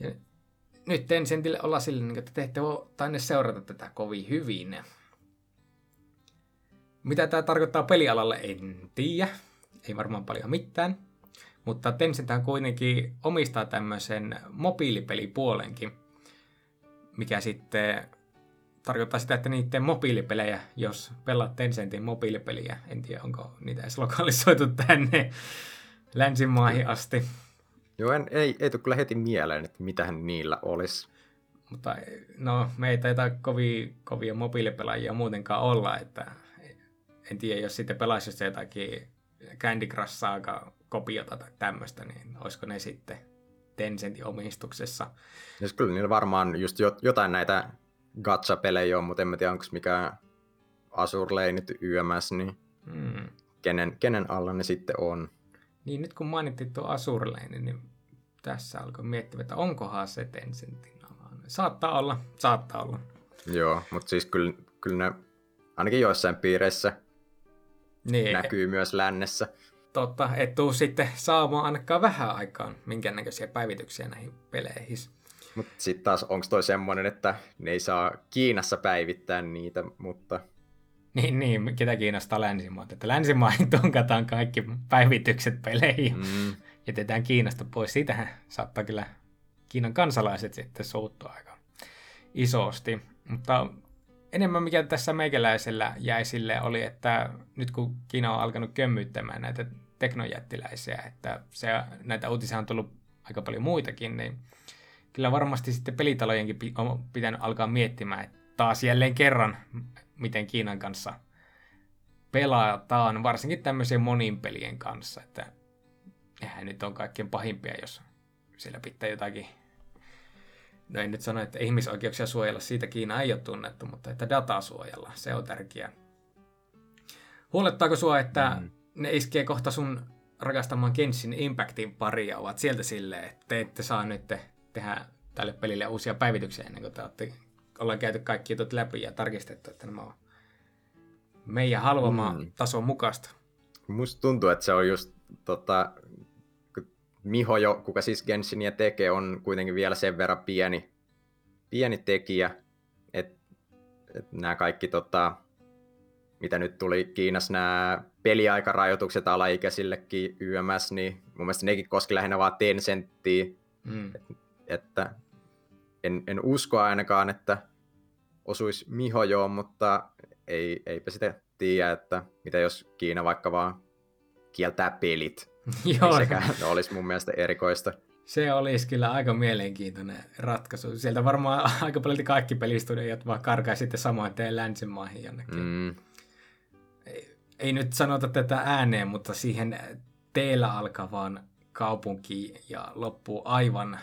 Ja nyt Tencentille olla sille, että te ette voi tainne seurata tätä kovin hyvin. Mitä tämä tarkoittaa pelialalle, en tiedä. Ei varmaan paljon mitään. Mutta Tencent kuitenkin omistaa tämmöisen mobiilipelipuolenkin, mikä sitten tarkoittaa sitä, että niiden mobiilipelejä, jos pelaat Tencentin mobiilipeliä, en tiedä onko niitä edes lokalisoitu tänne länsimaihin asti, Joo, en, ei, ei tule kyllä heti mieleen, että mitähän niillä olisi. mutta no me ei taita kovin, kovia mobiilipelaajia muutenkaan olla, että en tiedä, jos sitten pelaisi jotakin Candy Crush Saga kopiota tai tämmöistä, niin olisiko ne sitten Tencentin omistuksessa. Ja kyllä niillä varmaan just jo, jotain näitä gacha-pelejä on, mutta en mä tiedä, onko mikä Azure Lane YMS, niin Hmm. kenen, kenen alla ne sitten on. Niin nyt kun mainittiin tuo Azure Lane, niin tässä alkoi miettiä, että onkohan se Tencentin alainen. Saattaa olla, saattaa olla. Joo, mutta siis kyllä, kyllä ne ainakin joissain piireissä Niin, näkyy myös lännessä. totta, et tuu sitten saamaan ainakaan vähän aikaan minkäännäköisiä päivityksiä näihin peleihin. Mutta sitten taas onko toi semmoinen, että ne ei saa Kiinassa päivittää niitä, mutta Niin, niin, ketä kiinnostaa länsimaat. Että länsimaihin tunkataan kaikki päivitykset peleihin ja mm, jätetään Kiinasta pois. Siitähän saattaa kyllä Kiinan kansalaiset sitten suuttua aika isosti. Mutta enemmän mikä tässä meikäläisellä jäi sille oli, että nyt kun Kiina on alkanut kömmyyttämään näitä teknojättiläisiä, että se, näitä uutisia on tullut aika paljon muitakin, niin kyllä varmasti sitten pelitalojenkin on pitänyt alkaa miettimään, että taas jälleen kerran, miten Kiinan kanssa pelataan, varsinkin tämmöisien monin pelien kanssa, että nehän nyt on kaikkein pahimpia, jos siellä pitää jotakin No en nyt sano, että ihmisoikeuksia suojella, siitä Kiina ei ole tunnettu, mutta että dataa suojella, se on tärkeää. Huolettaako sua, että mm. ne iskee kohta sun rakastamaan Genshin Impactin paria, ovat sieltä silleen, että te ette saa nyt tehdä tälle pelille uusia päivityksiä ennen kuin te olette, ollaan käyty kaikki jutut läpi ja tarkistettu, että nämä on meidän haluamaa mm. Tason mukaista. musta tuntuu, että se on just tota, kun Miho jo, kuka siis Genshinia tekee, on kuitenkin vielä sen verran pieni, pieni tekijä, että et nämä kaikki, tota, mitä nyt tuli Kiinassa, nämä peliaikarajoitukset alaikäisillekin YMS, niin mun mielestä nekin koski lähinnä vaan Tencenttiä, Mm. että en, en usko ainakaan, että osuisi Miho joo, mutta ei, eipä sitä tiedä, että mitä jos Kiina vaikka vaan kieltää pelit. Joo, Ei sekään olisi mun mielestä erikoista. Se olisi kyllä aika mielenkiintoinen ratkaisu. Sieltä varmaan aika paljon kaikki pelistudiot vaan karkaa sitten samoin teen länsimaihin jonnekin. Mm. Ei, ei nyt sanota tätä ääneen, mutta siihen teellä alkavaan kaupunkiin ja loppuu aivan, niin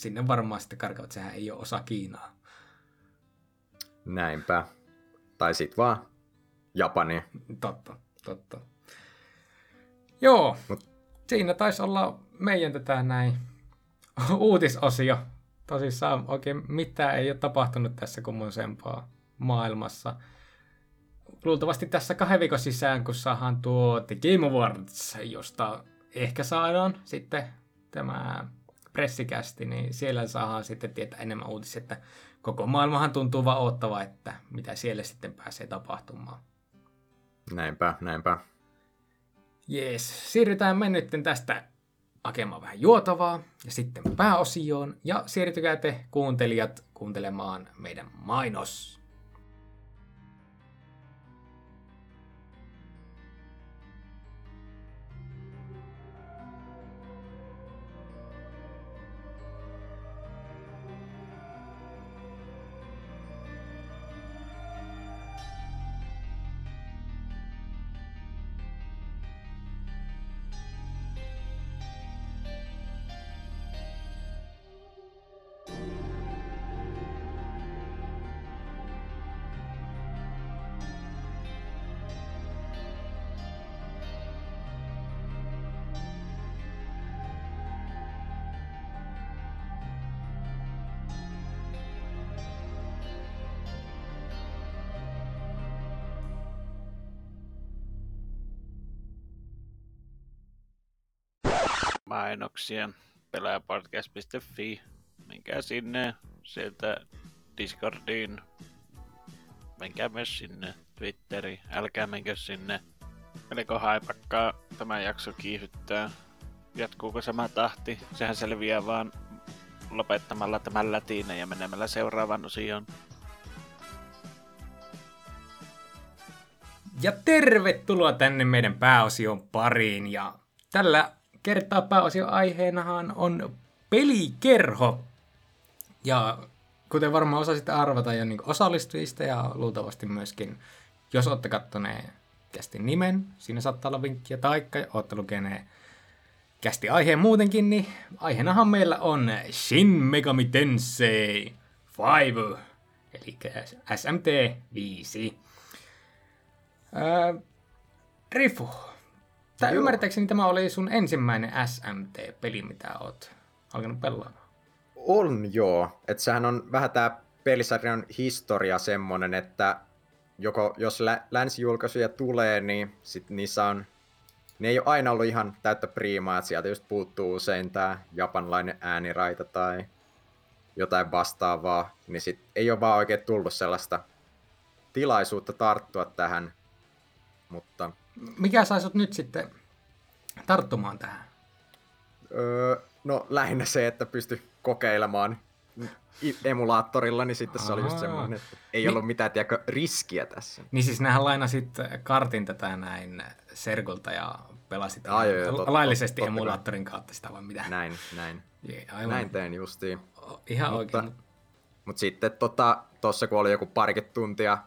sinne varmaan sitten karkaavat. Sehän ei ole osa Kiinaa. näinpä. Tai sit vaan Japani. Totta, totta. Joo, Mut- siinä taisi olla meidän tätä näin uutisosio. Tosissaan oikein mitään ei ole tapahtunut tässä kummosempaa maailmassa. Luultavasti tässä kahden viikon sisään, kun saadaan tuo The Game Awards, josta ehkä saadaan sitten tämä pressikästi, niin siellä saadaan sitten tietää enemmän uutisia, että koko maailmahan tuntuu vaan ottava, että mitä siellä sitten pääsee tapahtumaan. Näinpä, näinpä. Jees, siirrytään me nyt tästä hakemaan vähän juotavaa ja sitten pääosioon. Ja siirtykää te kuuntelijat kuuntelemaan meidän mainos. Mainoksia. Pelaajapodcast.fi. Menkää sinne, sieltä Discordiin. Menkää myös sinne Twitteri. Älkää menkö sinne. Meliko haipakkaa tämä jakso kiihdyttää? Jatkuuko sama tahti? Sehän selviää vaan lopettamalla tämän lätinä ja menemällä seuraavaan osioon. Ja tervetuloa tänne meidän pääosion pariin. Ja tällä kertaa pääosion aiheenahan on pelikerho. Ja kuten varmaan osasitte arvata jo niin osallistujista ja luultavasti myöskin, jos olette kattoneet kästin nimen, siinä saattaa olla vinkkiä, taikka olette lukeneet kästi aiheen muutenkin, niin aiheenahan meillä on Shin Megami Tensei 5, eli SMT 5. Öö, Rifu, Tää, ymmärtääkseni tämä oli sun ensimmäinen SMT-peli, mitä oot alkanut pelaamaan. On joo. Että sehän on vähän tää pelisarjan historia semmonen, että joko jos lä- länsijulkaisuja tulee, niin sit niissä on ne ei ole aina ollut ihan täyttä priimaa, että sieltä just puuttuu usein tämä japanlainen ääniraita tai jotain vastaavaa, niin sit ei ole vaan oikein tullut sellaista tilaisuutta tarttua tähän, mutta... Mikä sai sut nyt sitten tarttumaan tähän? Öö, no lähinnä se, että pysty kokeilemaan emulaattorilla, niin sitten se oli just semmoinen, että ei niin, ollut mitään tiedäkö, riskiä tässä. Niin siis nähän lainasit kartin tätä näin Sergulta ja pelasit ah, joo, joo, totta, laillisesti totta, emulaattorin kautta sitä vai mitä? Näin, näin. Yeah, aivan. Näin tein justiin. Ihan mutta, oikein. Mutta sitten tota, tossa kun oli joku parikymmentä tuntia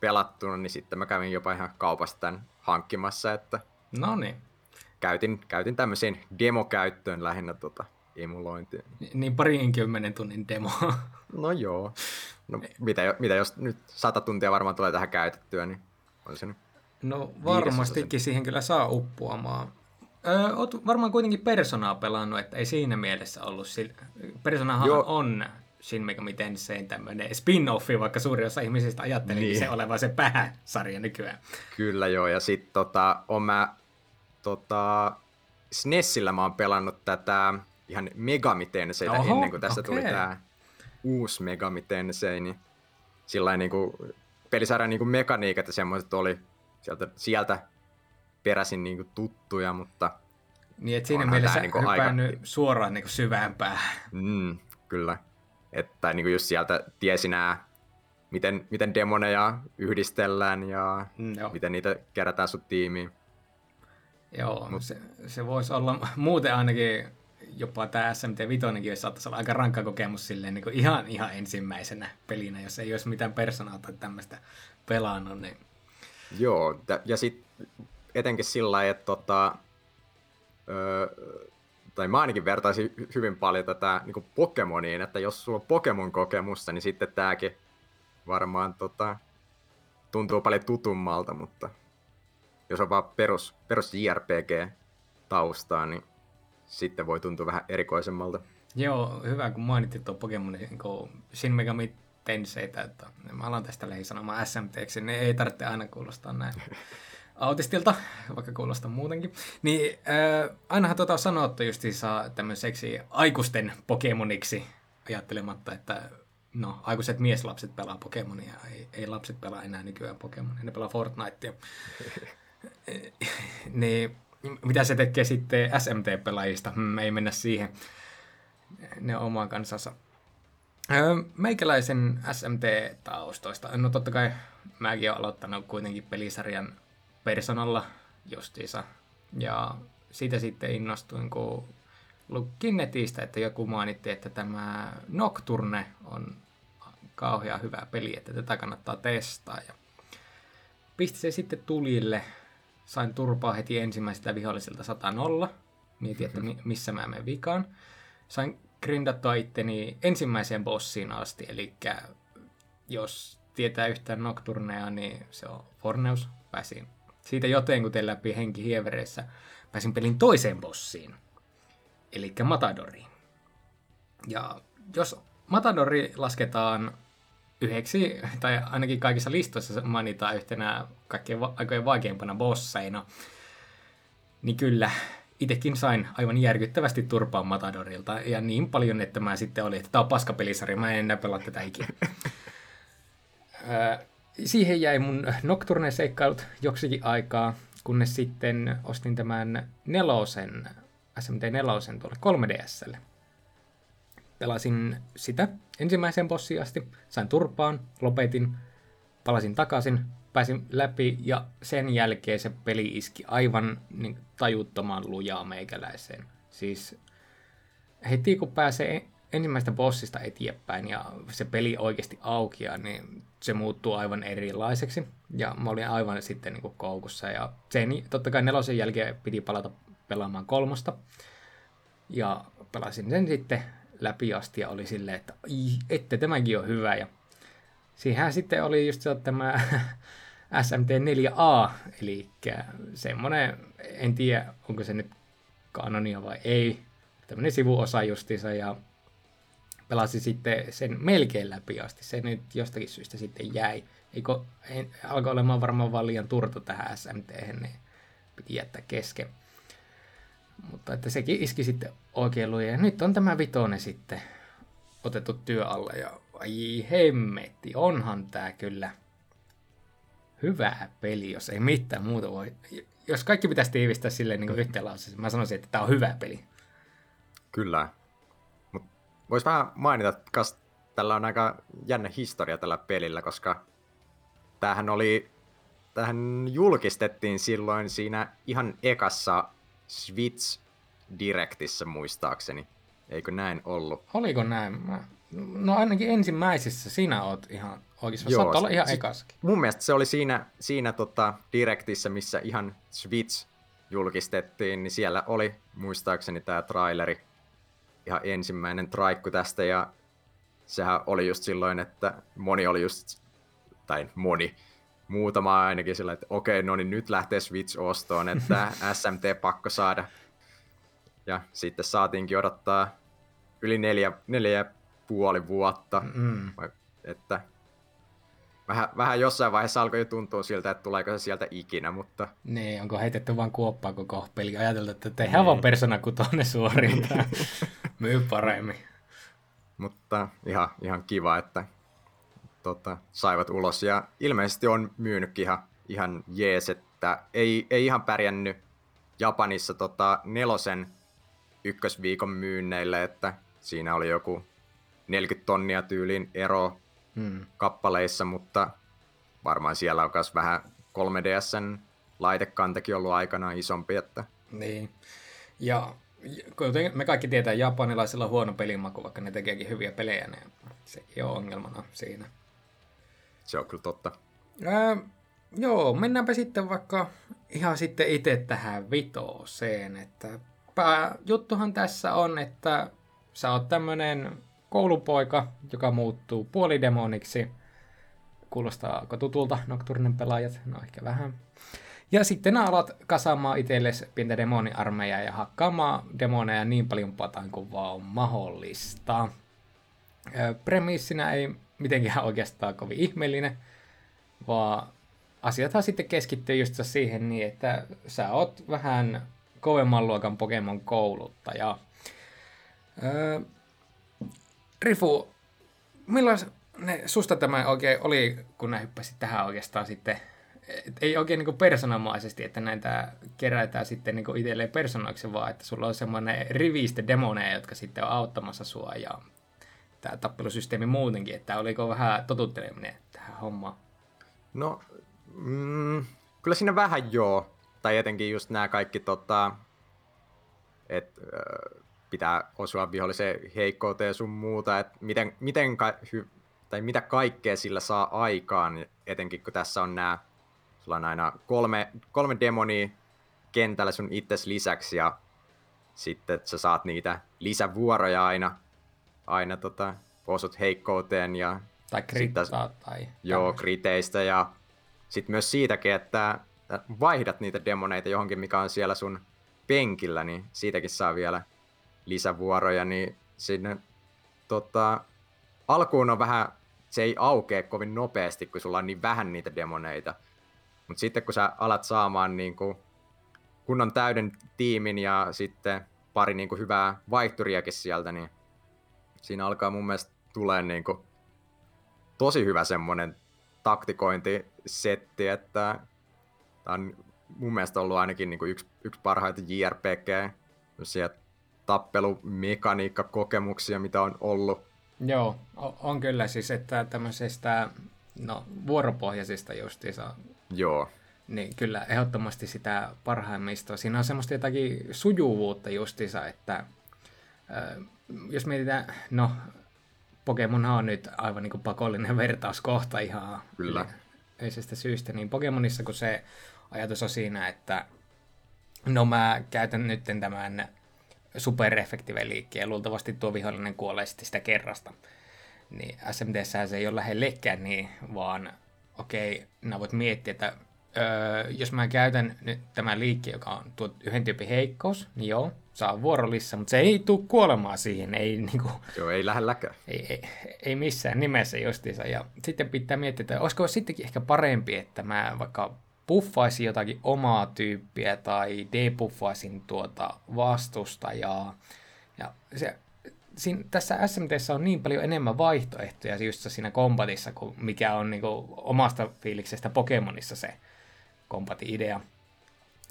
pelattuna, niin sitten mä kävin jopa ihan kaupasta tämän hankkimassa, että no niin. käytin, käytin tämmöiseen demokäyttöön lähinnä tota, emulointia. Niin parinkymmenen tunnin demo. No joo. No, mitä, mitä jos nyt sata tuntia varmaan tulee tähän käytettyä, niin on se nyt No varmastikin siihen kyllä saa uppuamaan. Öö, oot varmaan kuitenkin Personaa pelannut, että ei siinä mielessä ollut. Personahan Joo. on Shin Megami Tensein tämmöinen spin-offi, vaikka suuri osa ihmisistä ajatteli niin. se olevan se pääsarja nykyään. Kyllä joo, ja sitten tota, on mä tota, SNESillä mä oon pelannut tätä ihan Megami Tenseitä Oho, ennen kuin tästä okay. tuli tää uusi Megami Tensei, niin sillä niin kuin, pelisarjan niin kuin mekaniikat ja semmoiset oli sieltä, sieltä peräsin niin kuin tuttuja, mutta... Niin, että siinä mielessä niin kuin aika... suoraan niin kuin syvään päähän. Mm, kyllä. Että niin kuin just sieltä tiesi nämä, miten, miten demoneja yhdistellään ja mm, miten niitä kerätään sun tiimiin. Joo, Mut... se, se voisi olla muuten ainakin jopa tämä SMT 5 jos saattaisi olla aika rankka kokemus silleen niin kuin ihan, ihan ensimmäisenä pelinä, jos ei olisi mitään persoonaa tai tämmöistä pelannut, niin Joo, ja sitten etenkin sillä lailla, että tota, öö, tai mä ainakin vertaisin hyvin paljon tätä niin Pokemoniin, että jos sulla on Pokemon-kokemusta, niin sitten tämäkin varmaan tota, tuntuu paljon tutummalta, mutta jos on vaan perus, perus JRPG-taustaa, niin sitten voi tuntua vähän erikoisemmalta. Joo, hyvä kun mainitsit tuon Pokemonin niin Shin Megami tenseitä, että mä alan tästä lähi sanomaan SMTksi, niin ei tarvitse aina kuulostaa näin autistilta, vaikka kuulostaa muutenkin. Niin äh, ainahan tuota on sanottu saa tämmöiseksi aikuisten Pokemoniksi, ajattelematta, että no, aikuiset mieslapset pelaa Pokemonia, ei, ei lapset pelaa enää nykyään Pokemonia, ne pelaa Fortnitea. niin mitä se tekee sitten SMT-pelaajista? Hmm, ei mennä siihen. Ne on oman kansansa. Meikäläisen SMT-taustoista. No totta kai mäkin olen aloittanut kuitenkin pelisarjan personalla justiinsa. Ja siitä sitten innostuin, kun lukin netistä, että joku mainitti, että tämä Nocturne on kauhean hyvä peli, että tätä kannattaa testaa. Ja pisti se sitten tulille. Sain turpaa heti ensimmäiseltä viholliselta 100 Mietin, että missä mä menen vikaan. Sain grindattua itteni ensimmäiseen bossiin asti, eli jos tietää yhtään Nocturnea, niin se on Forneus. Pääsin siitä jotenkuten läpi henki hievereissä. Pääsin pelin toiseen bossiin, eli Matadoriin. Ja jos Matadori lasketaan yhdeksi, tai ainakin kaikissa listoissa mainitaan yhtenä kaikkein va- aikojen vaikeimpana bosseina, niin kyllä itsekin sain aivan järkyttävästi turpaan Matadorilta, ja niin paljon, että mä sitten olin, että tämä on paskapelisarja, mä en enää pelaa tätä ikinä. Siihen jäi mun Nocturne-seikkailut joksikin aikaa, kunnes sitten ostin tämän nelosen, SMT nelosen tuolle 3DSlle. Pelasin sitä ensimmäiseen bossiin asti, sain turpaan, lopetin, palasin takaisin, pääsin läpi ja sen jälkeen se peli iski aivan niin, tajuttoman lujaa meikäläiseen. Siis heti kun pääsee ensimmäistä bossista eteenpäin ja se peli oikeasti aukeaa, niin se muuttuu aivan erilaiseksi. Ja mä olin aivan sitten niin kuin koukussa. Ja sen, totta kai nelosen jälkeen piti palata pelaamaan kolmosta. Ja pelasin sen sitten läpi asti ja oli silleen, että että tämäkin on hyvä. Ja siihen sitten oli just tämä SMT4A, eli semmoinen, en tiedä onko se nyt kanonia vai ei, tämmöinen sivuosa justiinsa ja pelasi sitten sen melkein läpi asti. Se nyt jostakin syystä sitten jäi. Eikö, en, alkoi olemaan varmaan vaan liian turto tähän SMT, niin piti jättää kesken. Mutta että sekin iski sitten oikein luja. Ja nyt on tämä vitonen sitten otettu työ alle ja ai hemmetti, onhan tää kyllä hyvä peli, jos ei mitään muuta voi. Jos kaikki pitäisi tiivistää silleen niin yhteen lauseeseen, mä sanoisin, että tämä on hyvä peli. Kyllä. Voisi vähän mainita, että tällä on aika jännä historia tällä pelillä, koska tämähän oli, tähän julkistettiin silloin siinä ihan ekassa Switch Directissä muistaakseni. Eikö näin ollut? Oliko näin? Mä... No ainakin ensimmäisessä sinä oot ihan oikeassa. Joo, Saattaa olla ihan ekaskin. Mun mielestä se oli siinä, siinä tota Directissä, missä ihan Switch julkistettiin, niin siellä oli muistaakseni tämä traileri, ihan ensimmäinen traikku tästä, ja sehän oli just silloin, että moni oli just, tai moni, muutama ainakin sillä, että okei, no niin nyt lähtee Switch ostoon, että SMT pakko saada. Ja sitten saatiinkin odottaa yli neljä, neljä puoli vuotta, mm. että vähän, vähän jossain vaiheessa alkoi jo tuntua siltä, että tuleeko se sieltä ikinä, mutta... Niin, onko heitetty vaan kuoppaa koko peli, ajateltu, että tehdään vaan Persona tonne suorintaan, myy paremmin. mutta ihan, ihan kiva, että tota, saivat ulos, ja ilmeisesti on myynytkin ihan, ihan jees, että ei, ei ihan pärjännyt Japanissa tota, nelosen ykkösviikon myynneille, että siinä oli joku 40 tonnia tyylin ero hmm. kappaleissa, mutta varmaan siellä on myös vähän 3DSn laitekantakin ollut aikanaan isompi. Että... Niin. Ja kuten me kaikki tietää, japanilaisilla on huono pelimaku, vaikka ne tekeekin hyviä pelejä, niin sekin on ongelmana siinä. Se on kyllä totta. Ää, joo, mennäänpä sitten vaikka ihan sitten itse tähän vitooseen, että pääjuttuhan tässä on, että sä oot tämmönen koulupoika, joka muuttuu puolidemoniksi. Kuulostaako tutulta Nocturnen pelaajat? No ehkä vähän. Ja sitten alat kasaamaan itsellesi pientä demoniarmeja ja hakkaamaan demoneja niin paljon pataan kuin vaan on mahdollista. Premissinä ei mitenkään oikeastaan kovin ihmeellinen, vaan asiathan sitten keskittyy just siihen niin, että sä oot vähän kovemman luokan Pokemon kouluttaja. Rifu, milloin ne, susta tämä oikein oli, kun nää hyppäsit tähän oikeastaan sitten, et ei oikein niin personamaisesti, että näitä kerätään sitten niin itselleen personaiksi, vaan että sulla on semmoinen riviste demoneja, jotka sitten on auttamassa sua ja tämä tappelusysteemi muutenkin, että oliko vähän totutteleminen tähän hommaan? No, mm, kyllä siinä vähän joo, tai etenkin just nämä kaikki tota, että pitää osua vihollisen heikkouteen sun muuta, että miten, miten ka- hy- tai mitä kaikkea sillä saa aikaan, etenkin kun tässä on nämä, sulla on aina kolme, kolme demonia kentällä sun itses lisäksi, ja sitten sä saat niitä lisävuoroja aina, aina tota, osut heikkouteen. Ja tai krittaa tai... Joo, kriteistä, ja sitten myös siitäkin, että vaihdat niitä demoneita johonkin, mikä on siellä sun penkillä, niin siitäkin saa vielä lisävuoroja, niin sinne tota, alkuun on vähän, se ei aukee kovin nopeasti, kun sulla on niin vähän niitä demoneita. Mutta sitten kun sä alat saamaan niin kuin kunnon täyden tiimin ja sitten pari niin kuin hyvää vaihturiakin sieltä, niin siinä alkaa mun mielestä tulee niin kuin tosi hyvä semmoinen taktikointisetti, että tämä on mun mielestä ollut ainakin niin kuin yksi, yksi parhaita JRPG, tappelumekaniikka-kokemuksia, mitä on ollut. Joo, on kyllä siis, että tämmöisestä no, vuoropohjaisista justiinsa. Joo. Niin kyllä ehdottomasti sitä parhaimmista. Siinä on semmoista jotakin sujuvuutta justiinsa, että jos mietitään, no Pokemon on nyt aivan niin kuin pakollinen vertauskohta ihan Kyllä. yleisestä syystä, niin Pokemonissa kun se ajatus on siinä, että no mä käytän nyt tämän superefektiivinen liikkeen ja luultavasti tuo vihollinen kuolee sitten sitä kerrasta. Niin SMDssä se ei ole lähellekään niin, vaan okei, nää voit miettiä, että öö, jos mä käytän nyt tämän liikkeen, joka on tuo yhden tyypin heikkous, niin joo, saa vuorolissa, mutta se ei tule kuolemaan siihen. Ei, niin kuin, joo, ei lähelläkään. Ei, ei, ei missään nimessä justiinsa. Ja sitten pitää miettiä, että olisiko sittenkin ehkä parempi, että mä vaikka buffaisin jotakin omaa tyyppiä tai debuffaisin tuota vastustajaa. Ja se, siinä, tässä SMTssä on niin paljon enemmän vaihtoehtoja just siinä kombatissa, kuin mikä on niin kuin, omasta fiiliksestä Pokemonissa se kombati-idea.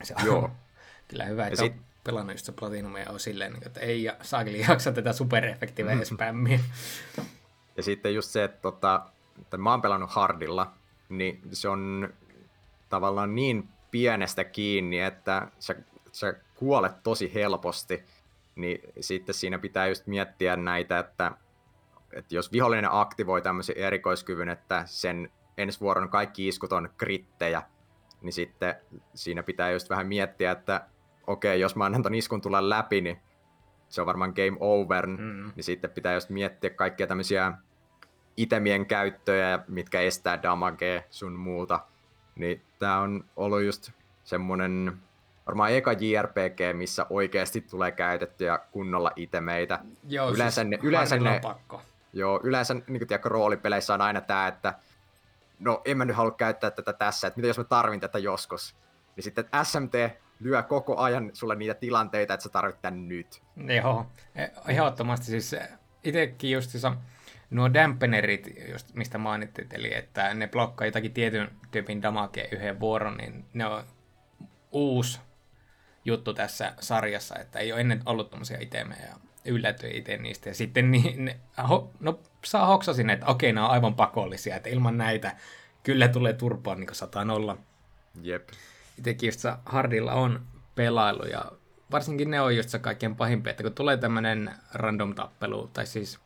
Se on Joo. kyllä hyvä, että sit... on pelannut just se Platinumia on silleen, niin että ei saakeli jaksa tätä superefektiivää mm. spämmiä. Ja sitten just se, että, tota, että mä oon pelannut hardilla, niin se on tavallaan niin pienestä kiinni, että sä, sä kuolet tosi helposti, niin sitten siinä pitää just miettiä näitä, että, että jos vihollinen aktivoi tämmöisen erikoiskyvyn, että sen ensi vuoron kaikki iskut on krittejä, niin sitten siinä pitää just vähän miettiä, että okei, jos mä annan ton iskun tulla läpi, niin se on varmaan game over, mm. niin sitten pitää just miettiä kaikkia tämmöisiä itemien käyttöjä, mitkä estää damagea sun muuta. Niin tää on ollut just semmonen varmaan eka JRPG, missä oikeasti tulee käytettyä kunnolla itemeitä. Joo, yleensä siis ne, yleensä ne, pakko. Joo, yleensä niin tiedä, roolipeleissä on aina tämä, että no en mä nyt halua käyttää tätä tässä, että mitä jos mä tarvin tätä joskus. Niin sitten SMT lyö koko ajan sulle niitä tilanteita, että sä tarvit tän nyt. Joo, ehdottomasti siis itsekin justissa nuo dampenerit, just mistä mainittit, eli että ne blokkaa jotakin tietyn tyypin damagea yhden vuoron, niin ne on uusi juttu tässä sarjassa, että ei ole ennen ollut tämmöisiä itemejä ja yllätyin itse niistä. Ja sitten niin, ne, ho, no, saa hoksasin, että okei, nämä on aivan pakollisia, että ilman näitä kyllä tulee turpaa niin kuin olla. Jep. Itsekin just Hardilla on pelailu ja varsinkin ne on just se kaikkein pahimpi, että kun tulee tämmöinen random tappelu, tai siis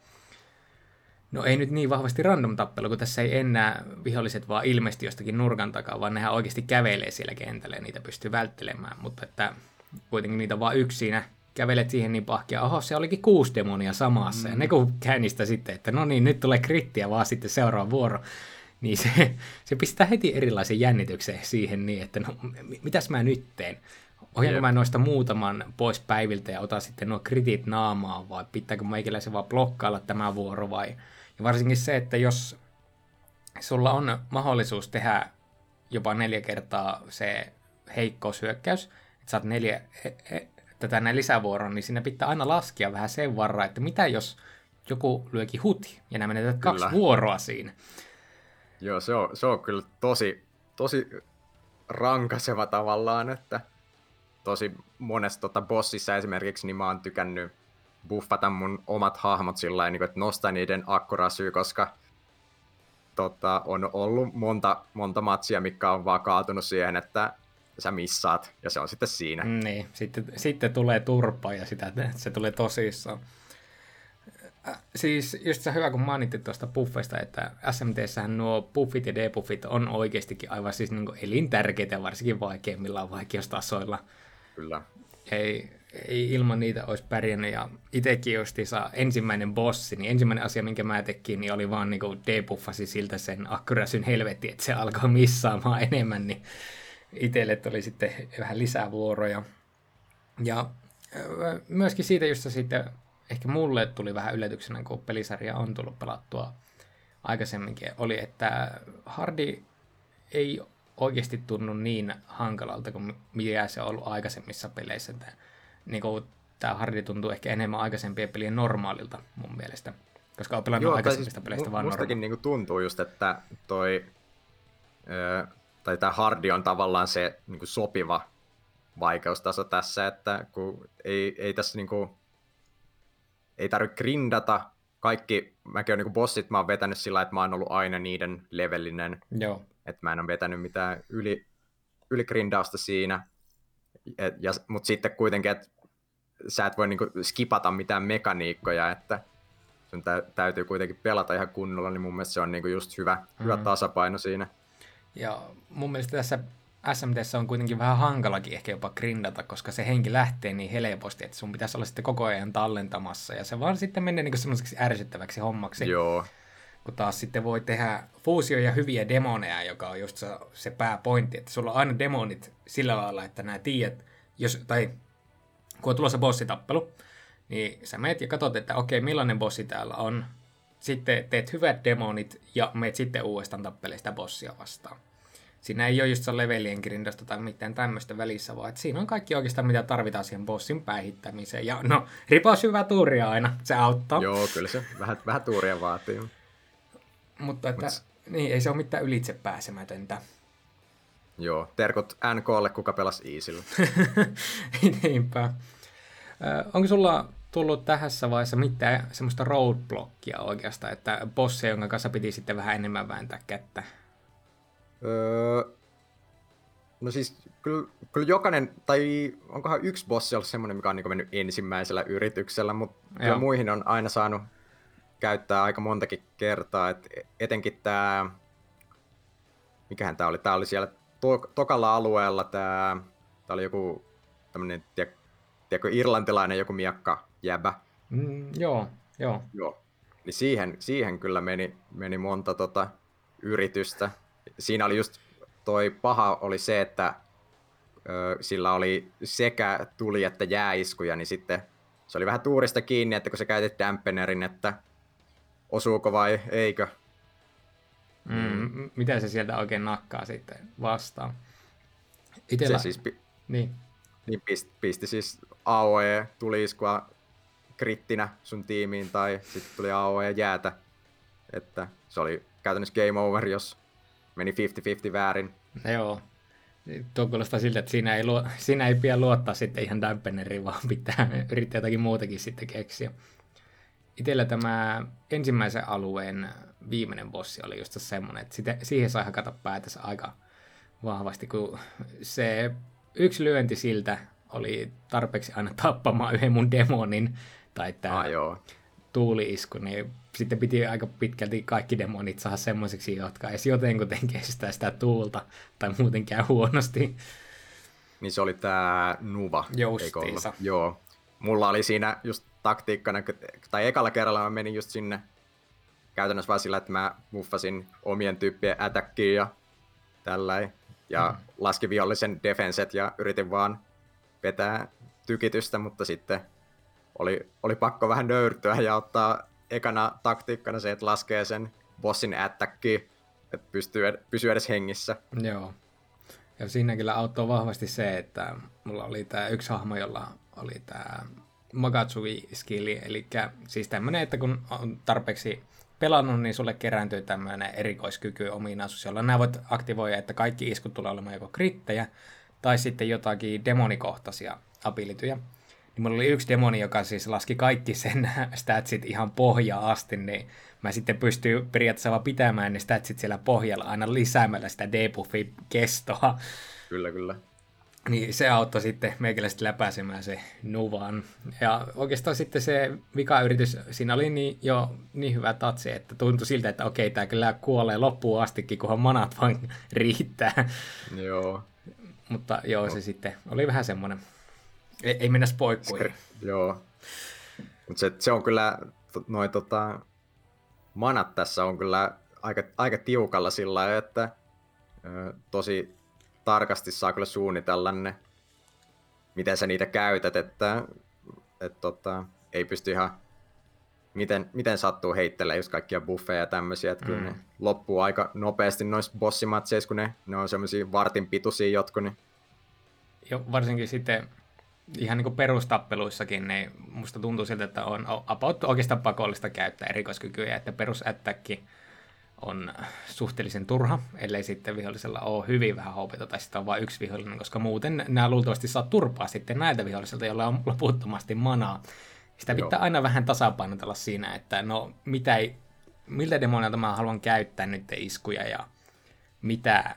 No ei nyt niin vahvasti random tappelu, kun tässä ei enää viholliset vaan ilmesti jostakin nurkan takaa, vaan nehän oikeasti kävelee siellä kentällä ja niitä pystyy välttelemään. Mutta että kuitenkin niitä vaan yksi siinä kävelet siihen niin pahkia, oho, se olikin kuusi demonia samassa. Mm. Ja ne kun käynnistä sitten, että no niin, nyt tulee krittiä vaan sitten seuraava vuoro. Niin se, se pistää heti erilaisen jännityksen siihen niin, että no mitäs mä nyt teen? Ohjaanko mä noista muutaman pois päiviltä ja otan sitten nuo kritit naamaan vai pitääkö meikäläisen vaan blokkailla tämä vuoro vai... Ja varsinkin se, että jos sulla on mahdollisuus tehdä jopa neljä kertaa se heikkoushyökkäys, että saat neljä e, e, tätä näin lisävuoron, niin siinä pitää aina laskea vähän sen varra, että mitä jos joku lyökin huti ja nämä menetät kaksi vuoroa siinä. Joo, se on, se on kyllä tosi, tosi rankaseva tavallaan, että tosi monessa tota bossissa esimerkiksi niin mä oon tykännyt buffata mun omat hahmot sillä niin että nostaa niiden akkurasyy, koska tota, on ollut monta, monta matsia, mikä on vaan kaatunut siihen, että sä missaat, ja se on sitten siinä. Niin, sitten, sitten tulee turpa, ja sitä, se tulee tosissaan. Siis just se hyvä, kun mainittiin tuosta buffeista, että SMTssähän nuo buffit ja debuffit on oikeastikin aivan siis niin elintärkeitä, varsinkin vaikeimmilla vaikeustasoilla. Kyllä. Ei, ei ilman niitä olisi pärjännyt. Ja itsekin justiinsa ensimmäinen bossi, niin ensimmäinen asia, minkä mä tekin, niin oli vaan niin debuffasi siltä sen akkurasyn helvetti, että se alkoi missaamaan enemmän, niin itselle tuli sitten vähän lisää vuoroja. Ja myöskin siitä just sitten, ehkä mulle tuli vähän yllätyksenä, kun pelisarja on tullut pelattua aikaisemminkin, oli, että Hardi ei oikeasti tunnu niin hankalalta kuin mitä se on ollut aikaisemmissa peleissä. Niin kuin, tämä hardi tuntuu ehkä enemmän aikaisempien pelien normaalilta mun mielestä. Koska on pelannut Joo, aikaisemmista siis peleistä vaan Mustakin niin tuntuu just, että toi, ö, tai tämä hardi on tavallaan se niin kuin sopiva vaikeustaso tässä, että kun ei, ei tässä niin kuin, ei tarvitse grindata, kaikki, mäkin olen niin bossit, mä oon vetänyt sillä että mä oon ollut aina niiden levelinen. Joo. Että mä en ole vetänyt mitään yli, yli grindausta siinä. Et, ja, mutta sitten kuitenkin, että sä et voi niinku skipata mitään mekaniikkoja, että sun tä, täytyy kuitenkin pelata ihan kunnolla, niin mun mielestä se on niinku just hyvä, mm. hyvä tasapaino siinä. Ja mun mielestä tässä SMT on kuitenkin vähän hankalakin ehkä jopa grindata, koska se henki lähtee niin helposti, että sun pitäisi olla sitten koko ajan tallentamassa, ja se vaan sitten menee niin semmoiseksi ärsyttäväksi hommaksi. Joo. Kun taas sitten voi tehdä fuusio ja hyviä demoneja, joka on just se, se pääpointti, että sulla on aina demonit sillä lailla, että nämä tiedät, jos, tai kun on tulossa bossitappelu, niin sä meet ja katsot, että okei, millainen bossi täällä on. Sitten teet hyvät demonit ja meet sitten uudestaan tappelemaan sitä bossia vastaan. Siinä ei ole just se levelien grindasta tai mitään tämmöistä välissä, vaan että siinä on kaikki oikeastaan mitä tarvitaan siihen bossin päihittämiseen. Ja no, ripaus hyvä tuuria aina, se auttaa. Joo, kyllä se vähän, vähän tuuria vaatii. Mutta että, Mut... niin, ei se ole mitään ylitse pääsemätöntä. Joo, terkut NKlle, kuka pelasi Easillä. Niinpä. Onko sulla tullut tähän vaiheessa mitään semmoista roadblockia oikeastaan, että bosseja, jonka kanssa piti sitten vähän enemmän vääntää kättä? Öö, no siis kyllä, kyllä jokainen, tai onkohan yksi bossi ollut semmoinen, mikä on niin mennyt ensimmäisellä yrityksellä, mutta kyllä muihin on aina saanut käyttää aika montakin kertaa, et etenkin tämä, mikähän tämä oli, tämä oli siellä to- tokalla alueella, tämä, tämä oli joku tämmöinen, tiedätkö, irlantilainen joku miakka jäbä. Mm, joo, joo. Joo. Niin siihen, siihen kyllä meni, meni monta tota, yritystä siinä oli just toi paha oli se, että ö, sillä oli sekä tuli että jääiskuja, niin sitten se oli vähän tuurista kiinni, että kun sä käytit dampenerin, että osuuko vai eikö. Mm, mm. Miten se sieltä oikein nakkaa sitten vastaan? Itellä... Se siis pi- niin. Niin pisti, pisti siis AOE tuli iskua krittinä sun tiimiin tai sitten tuli AOE jäätä. Että se oli käytännössä game over, jos meni 50-50 väärin. Joo. Tuo kuulostaa siltä, että siinä ei, luo, siinä ei pidä luottaa sitten ihan dampeneriin, vaan pitää yrittää jotakin muutakin sitten keksiä. Itellä tämä ensimmäisen alueen viimeinen bossi oli just semmoinen, että sitä, siihen sai hakata päätänsä aika vahvasti, kun se yksi lyönti siltä oli tarpeeksi aina tappamaan yhden mun demonin, tai tämä ah, joo. tuuli-isku, niin sitten piti aika pitkälti kaikki demonit saada semmoiseksi, jotka edes jotenkuten kestää sitä tuulta tai muuten käy huonosti. Niin se oli tämä Nuva. Justiinsa. Joo. Mulla oli siinä just taktiikkana, tai ekalla kerralla mä menin just sinne käytännössä vaan sillä, että mä muffasin omien tyyppien attackiin ja tällä ja mm. laski vihollisen defenset ja yritin vaan vetää tykitystä, mutta sitten oli, oli pakko vähän nöyrtyä ja ottaa ekana taktiikkana se, että laskee sen bossin attacki, että pystyy, pysyy edes hengissä. Joo. Ja siinä kyllä auttoi vahvasti se, että mulla oli tämä yksi hahmo, jolla oli tämä Magatsui-skilli, eli siis tämmöinen, että kun on tarpeeksi pelannut, niin sulle kerääntyy tämmöinen erikoiskyky ominaisuus, jolla nämä voit aktivoida, että kaikki iskut tulee olemaan joko krittejä tai sitten jotakin demonikohtaisia abilityjä niin mulla oli yksi demoni, joka siis laski kaikki sen statsit ihan pohjaa asti, niin mä sitten pystyin periaatteessa vaan pitämään ne statsit siellä pohjalla aina lisäämällä sitä debuffin kestoa. Kyllä, kyllä. Niin se auttoi sitten meikäläisesti läpäisemään se nuvan. Ja oikeastaan sitten se vika-yritys, siinä oli niin, jo niin hyvä tatsi, että tuntui siltä, että okei, tämä kyllä kuolee loppuun astikin, kunhan manat vaan riittää. Joo. Mutta joo, no. se sitten oli vähän semmoinen ei, ei mennä spoikkuihin. Joo. Mutta se, se on kyllä, noin tota, manat tässä on kyllä aika, aika tiukalla sillä lailla, että ö, tosi tarkasti saa kyllä suunnitella ne, miten sä niitä käytät, että et, tota, ei pysty ihan miten, miten sattuu heittelee just kaikkia buffeja ja tämmöisiä, että mm. kyllä ne loppuu aika nopeasti noissa bossimatseissa, kun ne, ne on semmoisia vartin pituisia jotkut, niin jo, varsinkin sitten ihan niin kuin perustappeluissakin, niin musta tuntuu siltä, että on about oikeastaan pakollista käyttää erikoiskykyjä, että perusättäkki on suhteellisen turha, ellei sitten vihollisella ole hyvin vähän hopeita tai sitten on vain yksi vihollinen, koska muuten nämä luultavasti saa turpaa sitten näiltä vihollisilta, joilla on loputtomasti manaa. Sitä pitää Joo. aina vähän tasapainotella siinä, että no mitä ei, miltä demonilta mä haluan käyttää nyt iskuja ja mitä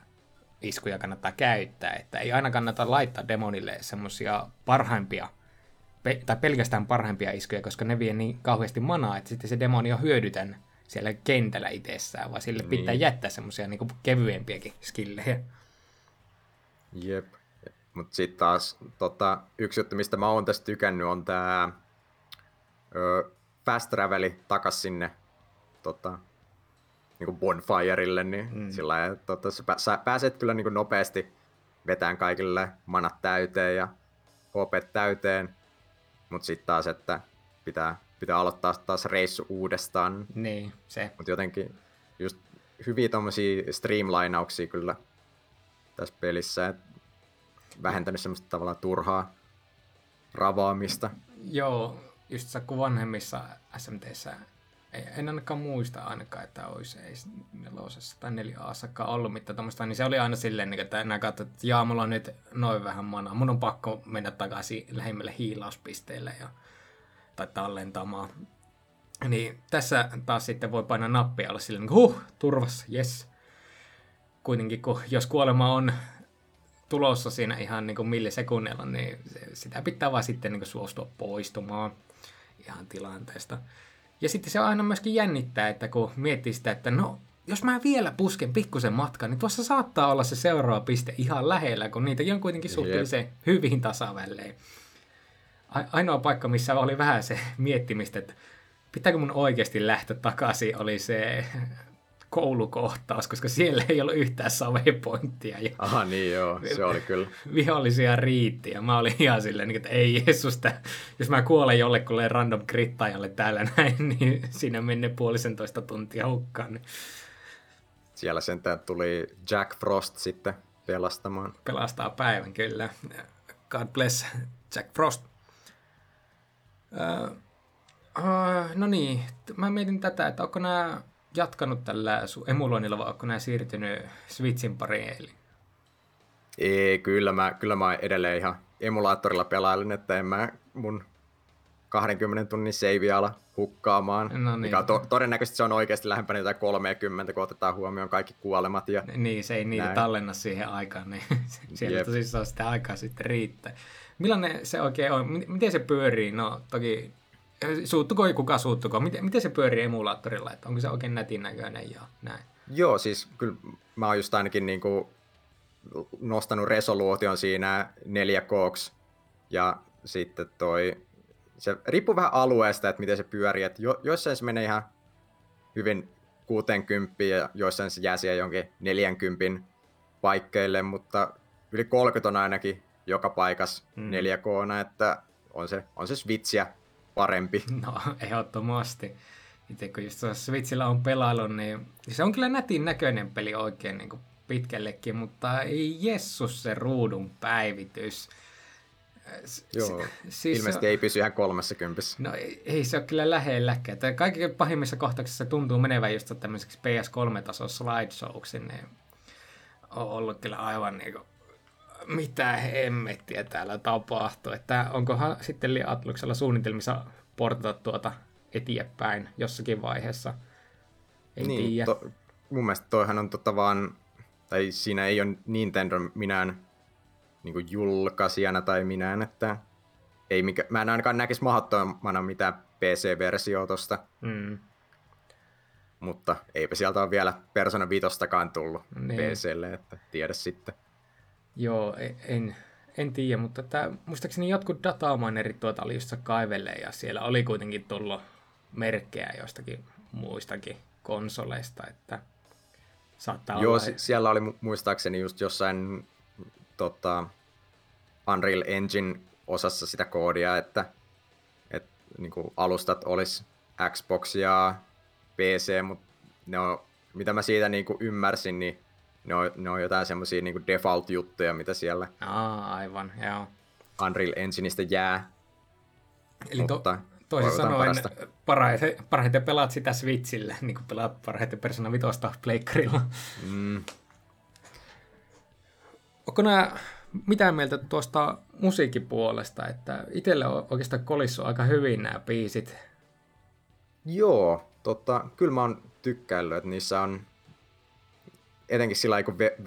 iskuja kannattaa käyttää, että ei aina kannata laittaa demonille semmoisia parhaimpia, pe- tai pelkästään parhaimpia iskuja, koska ne vie niin kauheasti manaa, että sitten se demoni on hyödytön siellä kentällä itsessään, vaan sille niin. pitää jättää semmoisia niin kevyempiäkin skillejä. Jep. Mutta sitten taas tota, yksi juttu, mistä mä oon tästä tykännyt, on tämä fast traveli takas sinne tota, niin bonfirelle, niin mm. sillä lailla, että tota, sä pääset kyllä niin nopeasti vetään kaikille manat täyteen ja HP täyteen, mutta sitten taas, että pitää, pitää aloittaa taas reissu uudestaan. Niin, se. Mutta jotenkin just hyviä tommosia streamlinauksia kyllä tässä pelissä, että vähentänyt semmoista tavallaan turhaa ravaamista. Joo, just kun vanhemmissa SMTissä en ainakaan muista ainakaan, että olisi ei nelosessa tai neljä asakkaan ollut mitään tuommoista, niin se oli aina silleen, niin että enää katsoin, että jaa, mulla on nyt noin vähän manaa, mun on pakko mennä takaisin lähimmälle hiilauspisteelle ja, tai tallentamaan. Niin tässä taas sitten voi painaa nappia olla silleen, niin huh, turvassa, yes. Kuitenkin, kun jos kuolema on tulossa siinä ihan niin kuin niin sitä pitää vaan sitten niin kuin suostua poistumaan ihan tilanteesta. Ja sitten se aina myöskin jännittää, että kun miettii sitä, että no, jos mä vielä pusken pikkusen matkan, niin tuossa saattaa olla se seuraava piste ihan lähellä, kun niitä on kuitenkin suhteellisen yep. hyvin tasavälleen. Ainoa paikka, missä oli vähän se miettimistä, että pitääkö mun oikeasti lähteä takaisin, oli se koulukohtaus, koska siellä ei ollut yhtään savepointtia. Ja Aha, niin joo, se oli kyllä. Vihollisia riitti ja mä olin ihan silleen, että ei Jeesusta, jos mä kuolen jollekulle random krittajalle täällä näin, niin siinä menee puolisentoista tuntia hukkaan. Niin. Siellä sentään tuli Jack Frost sitten pelastamaan. Pelastaa päivän, kyllä. God bless Jack Frost. Uh, uh, no niin, mä mietin tätä, että onko nämä jatkanut tällä sun emuloinnilla vai onko nämä siirtynyt Switchin pariin? Eli? Ei, kyllä mä, kyllä mä edelleen ihan emulaattorilla pelailen, että en mä mun 20 tunnin save ala hukkaamaan. No niin. Mikä to, todennäköisesti se on oikeasti lähempänä jotain 30, kun otetaan huomioon kaikki kuolemat. Ja niin, se ei niitä näin. tallenna siihen aikaan, niin sieltä tosissaan sitä aikaa sitten riittää. Millainen se oikein on? Miten se pyörii? No toki Suuttuko ei kuka suuttuko? Miten, miten se pyörii emulaattorilla? Että onko se oikein nätin näköinen ja näin? Joo, siis kyllä mä oon just ainakin niin kuin nostanut resoluution siinä 4 k ja sitten toi, se riippuu vähän alueesta, että miten se pyörii, että jo, joissain se menee ihan hyvin 60 ja joissain se jää siihen jonkin 40 paikkeille, mutta yli 30 on ainakin joka paikassa mm. 4K, että on se, on se Switchiä parempi. No, ehdottomasti. Itse kun just Switchillä on pelailu, niin se on kyllä nätin näköinen peli oikein niin kuin pitkällekin, mutta ei jessus se ruudun päivitys. Joo, siis ilmeisesti on, ei pysy ihan kolmessa kympissä. No ei, ei se ole kyllä lähelläkään. Kaikki pahimmissa kohtauksissa tuntuu menevän just tämmöiseksi PS3-tason slideshowksi, niin on ollut kyllä aivan niin kuin mitä hemmettiä täällä tapahtuu. Että onkohan sitten Atluksella suunnitelmissa portata tuota eteenpäin jossakin vaiheessa? Ei niin, tiedä. To, mun mielestä toihan on tota vaan, tai siinä ei ole Nintendo minään niin julkaisijana tai minään, että ei mikä, mä en ainakaan näkisi mahdottomana mitään PC-versiota tosta. Mm. Mutta eipä sieltä ole vielä Persona 5 tullut niin. PClle, että tiedä sitten. Joo, e- en, en tiedä, mutta tämä, muistaakseni jotkut datamanerit tuota oli just kaivelle ja siellä oli kuitenkin tullut merkkejä jostakin muistakin konsoleista, että saattaa Joo, olla... siellä oli muistaakseni just jossain tota, Unreal Engine osassa sitä koodia, että, että niin kuin alustat olisi Xbox ja PC, mutta ne on, mitä mä siitä niin kuin ymmärsin, niin ne on, ne on jotain semmoisia niin default-juttuja, mitä siellä Aa, aivan, joo. Unreal Engineistä jää. Eli to, Mutta toisin toivotaan sanoen parhaiten, parhaiten pelaat sitä Switchillä, niin kuin pelaat parhaiten Persona 5 pleikkarilla. Mm, Onko nämä mitä mieltä tuosta musiikkipuolesta, että itselle on oikeastaan kolissu aika hyvin nämä biisit. joo, totta, kyllä mä oon tykkäillyt, että niissä on etenkin sillä lailla, kun ve,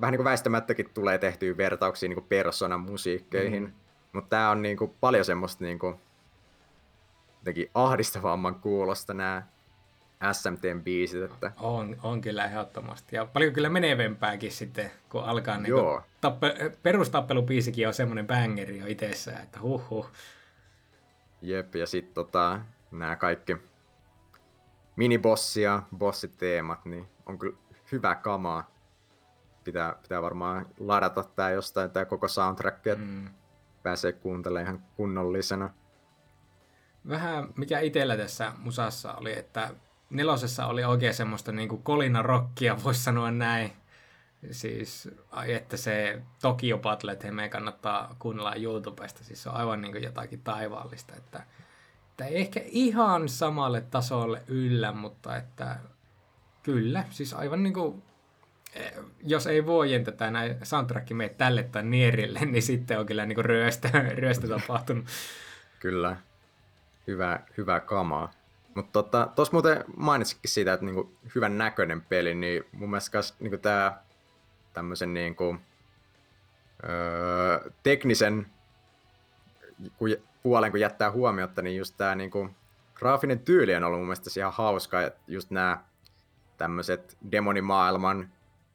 vähän niin kuin väistämättäkin tulee tehtyä vertauksia niin kuin Personan musiikkeihin, mm. mutta tää on niin kuin paljon semmoista niin kuin, jotenkin ahdistavamman kuulosta nämä SMTn biisit, että On, on kyllä ehdottomasti. Ja paljon kyllä menevempääkin sitten, kun alkaa niin Joo. tappe, perustappelubiisikin on semmoinen bangeri jo itsessään, että huh. Jep, ja sitten tota, nämä kaikki minibossi ja bossiteemat, niin on kyllä hyvä kamaa. Pitää, pitää varmaan ladata tää jostain, tää koko soundtrack, että Mm. pääsee kuuntelemaan ihan kunnollisena. Vähän mikä itsellä tässä musassa oli, että nelosessa oli oikein semmoista niin kuin kolina rockia, voisi sanoa näin. Siis, että se Tokyo Battle meidän kannattaa kuunnella YouTubesta, siis se on aivan niin kuin jotakin taivaallista, että, että ei ehkä ihan samalle tasolle yllä, mutta että kyllä, siis aivan niin kuin, eh, jos ei voi tätä näin soundtrack mene tälle tai nierille, niin sitten on kyllä niin kuin ryöstö, ryöstö tapahtunut. Kyllä, hyvä, hyvä kamaa. Mutta tota, tuossa muuten mainitsikin siitä, että niinku hyvän näköinen peli, niin mun mielestä kas, niinku tää tämmöisen niinku, öö, teknisen kun, puolen kun jättää huomiota, niin just tää niinku, graafinen tyyli on ollut mun mielestä ihan hauska, että just nämä tämmöiset demonimaailman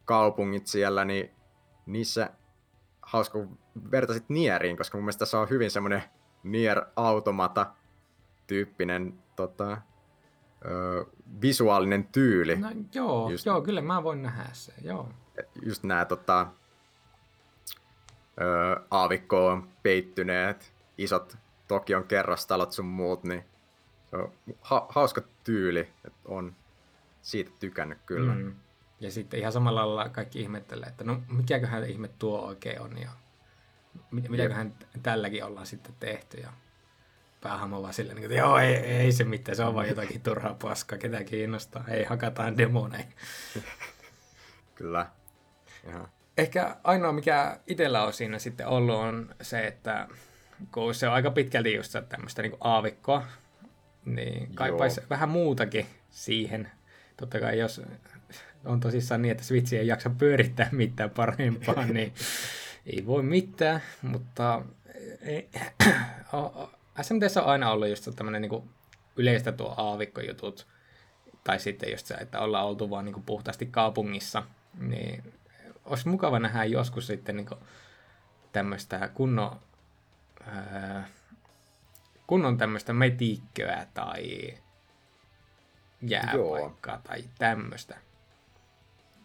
kaupungit siellä, niin niissä hauska, kun vertaisit Nieriin, koska mun mielestä tässä on hyvin semmoinen Nier Automata tyyppinen tota, ö, visuaalinen tyyli. No joo, Just- Just... joo, kyllä mä voin nähdä se, joo. Just nämä tota, ö, aavikkoon peittyneet isot Tokion kerrostalot sun muut, niin se on ha- hauska tyyli, että on siitä tykännyt kyllä. Mm. Ja sitten ihan samalla lailla kaikki ihmettelee, että no mikäköhän ihme tuo oikein on ja mit, mitäköhän tälläkin ollaan sitten tehty ja päähahmo vaan silleen, että joo, ei, ei se mitään, se on vaan jotakin turhaa paskaa, ketä kiinnostaa, ei hakataan demoneja. Kyllä. Ihan. Ehkä ainoa, mikä itsellä on siinä sitten ollut, on se, että kun se on aika pitkälti just tämmöistä niin aavikkoa, niin kaipaisi vähän muutakin siihen. Totta kai jos on tosissaan niin, että Switch ei jaksa pyörittää mitään parempaa, niin ei voi mitään, mutta ei, SMTssä on aina ollut just tämmöinen niin yleistä tuo aavikkojutut, tai sitten just se, että ollaan oltu vaan niin puhtaasti kaupungissa, niin olisi mukava nähdä joskus sitten niin tämmöistä kunnon, ää, kunnon tämmöistä metiikköä tai jääpaikkaa tai tämmöistä.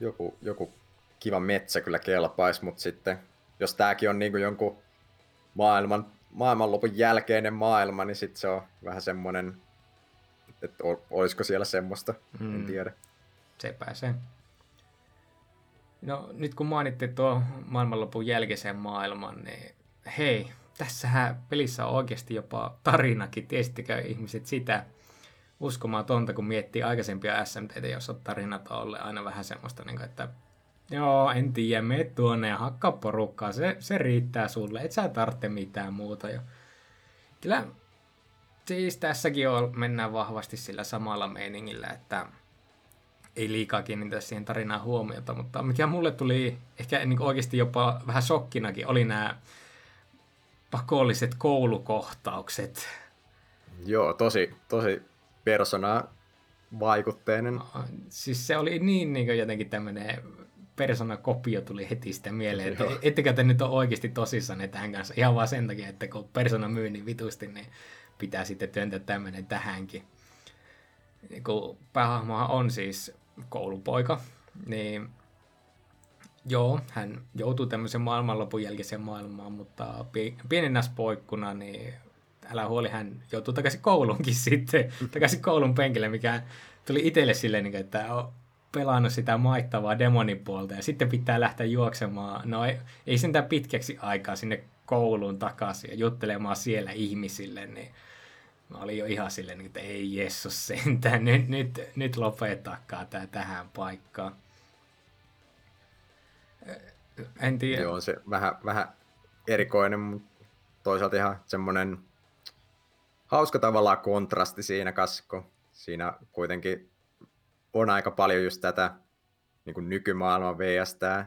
Joku, joku kiva metsä kyllä kelpaisi, mutta sitten jos tääkin on niinku jonkun maailman, maailmanlopun jälkeinen maailma, niin sitten se on vähän semmoinen, että ol- olisiko siellä semmoista, mm. en Mm. tiedä. Se pääsee. No nyt kun mainittiin tuo maailmanlopun jälkeisen maailman, niin hei, tässähän pelissä on oikeasti jopa tarinakin. Tiesittekö ihmiset sitä uskomatonta, kun miettii aikaisempia SMTtä, jossa tarinat on ollut aina vähän semmoista, niin kuin, että joo, en tiedä, mene tuonne ja hakkaa porukkaa, se, se riittää sulle, et sä tarvitse mitään muuta. Ja kyllä siis tässäkin on, mennään vahvasti sillä samalla meiningillä, että ei liikaa kiinnitä siihen tarinaan huomiota, mutta mikä mulle tuli ehkä niin oikeasti jopa vähän shokkinakin, oli nämä pakolliset koulukohtaukset. Joo, tosi, tosi persona vaikutteinen. Siis se oli niin, niin jotenkin tämmöinen persona-kopio tuli heti sitä mieleen, että ettekö te nyt ole oikeasti tosissanne tämän kanssa, ihan vaan sen takia, että kun persona myy niin vitusti, niin pitää sitten työntää tämmöinen tähänkin. Kun päähahmohan on siis koulupoika, niin joo, hän joutuu tämmöisen maailmanlopun jälkeiseen maailmaan, mutta pie- pienenä spoikkuna, niin älä huoli, hän joutuu takaisin kouluunkin sitten, takaisin koulun penkille, mikä tuli itselle silleen, niin että on pelannut sitä maittavaa demonipuolta ja sitten pitää lähteä juoksemaan, no ei, ei sentään pitkäksi aikaa sinne kouluun takaisin ja juttelemaan siellä ihmisille, niin mä olin jo ihan silleen, niin että ei Jessus sentään, nyt, nyt, nyt lopetakaa tämä tähän paikkaan. En tiedä. Joo, on se vähän, vähän erikoinen, mutta toisaalta ihan semmoinen hauska tavallaan kontrasti siinä kasko. Siinä kuitenkin on aika paljon just tätä niin kuin nykymaailman vs. tämä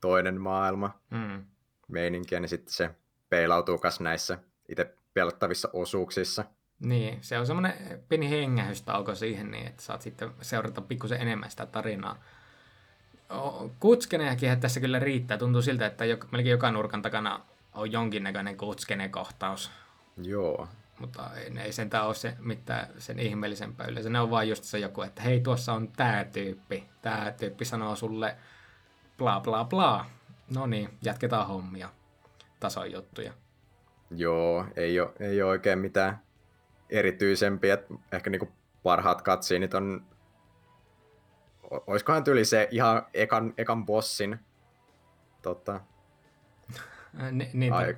toinen maailma mm. meininkiä, niin sitten se peilautuu myös näissä itse pelattavissa osuuksissa. Niin, se on semmoinen pieni hengähystauko siihen, niin että saat sitten seurata pikkusen enemmän sitä tarinaa. Kutskenejakin tässä kyllä riittää. Tuntuu siltä, että melkein joka nurkan takana on jonkinnäköinen kutskene-kohtaus. Joo. Mutta ei, ei sentään ole se, mitään sen ihmeellisempää yleensä. Ne on vain just se joku, että hei, tuossa on tämä tyyppi. Tämä tyyppi sanoo sulle bla bla bla. No niin, jatketaan hommia. Tason juttuja. Joo, ei ole, ei ole oikein mitään erityisempiä. Ehkä niinku parhaat katsiinit on... Olisikohan tyyli se ihan ekan, ekan bossin tota, Ni, niin, ai,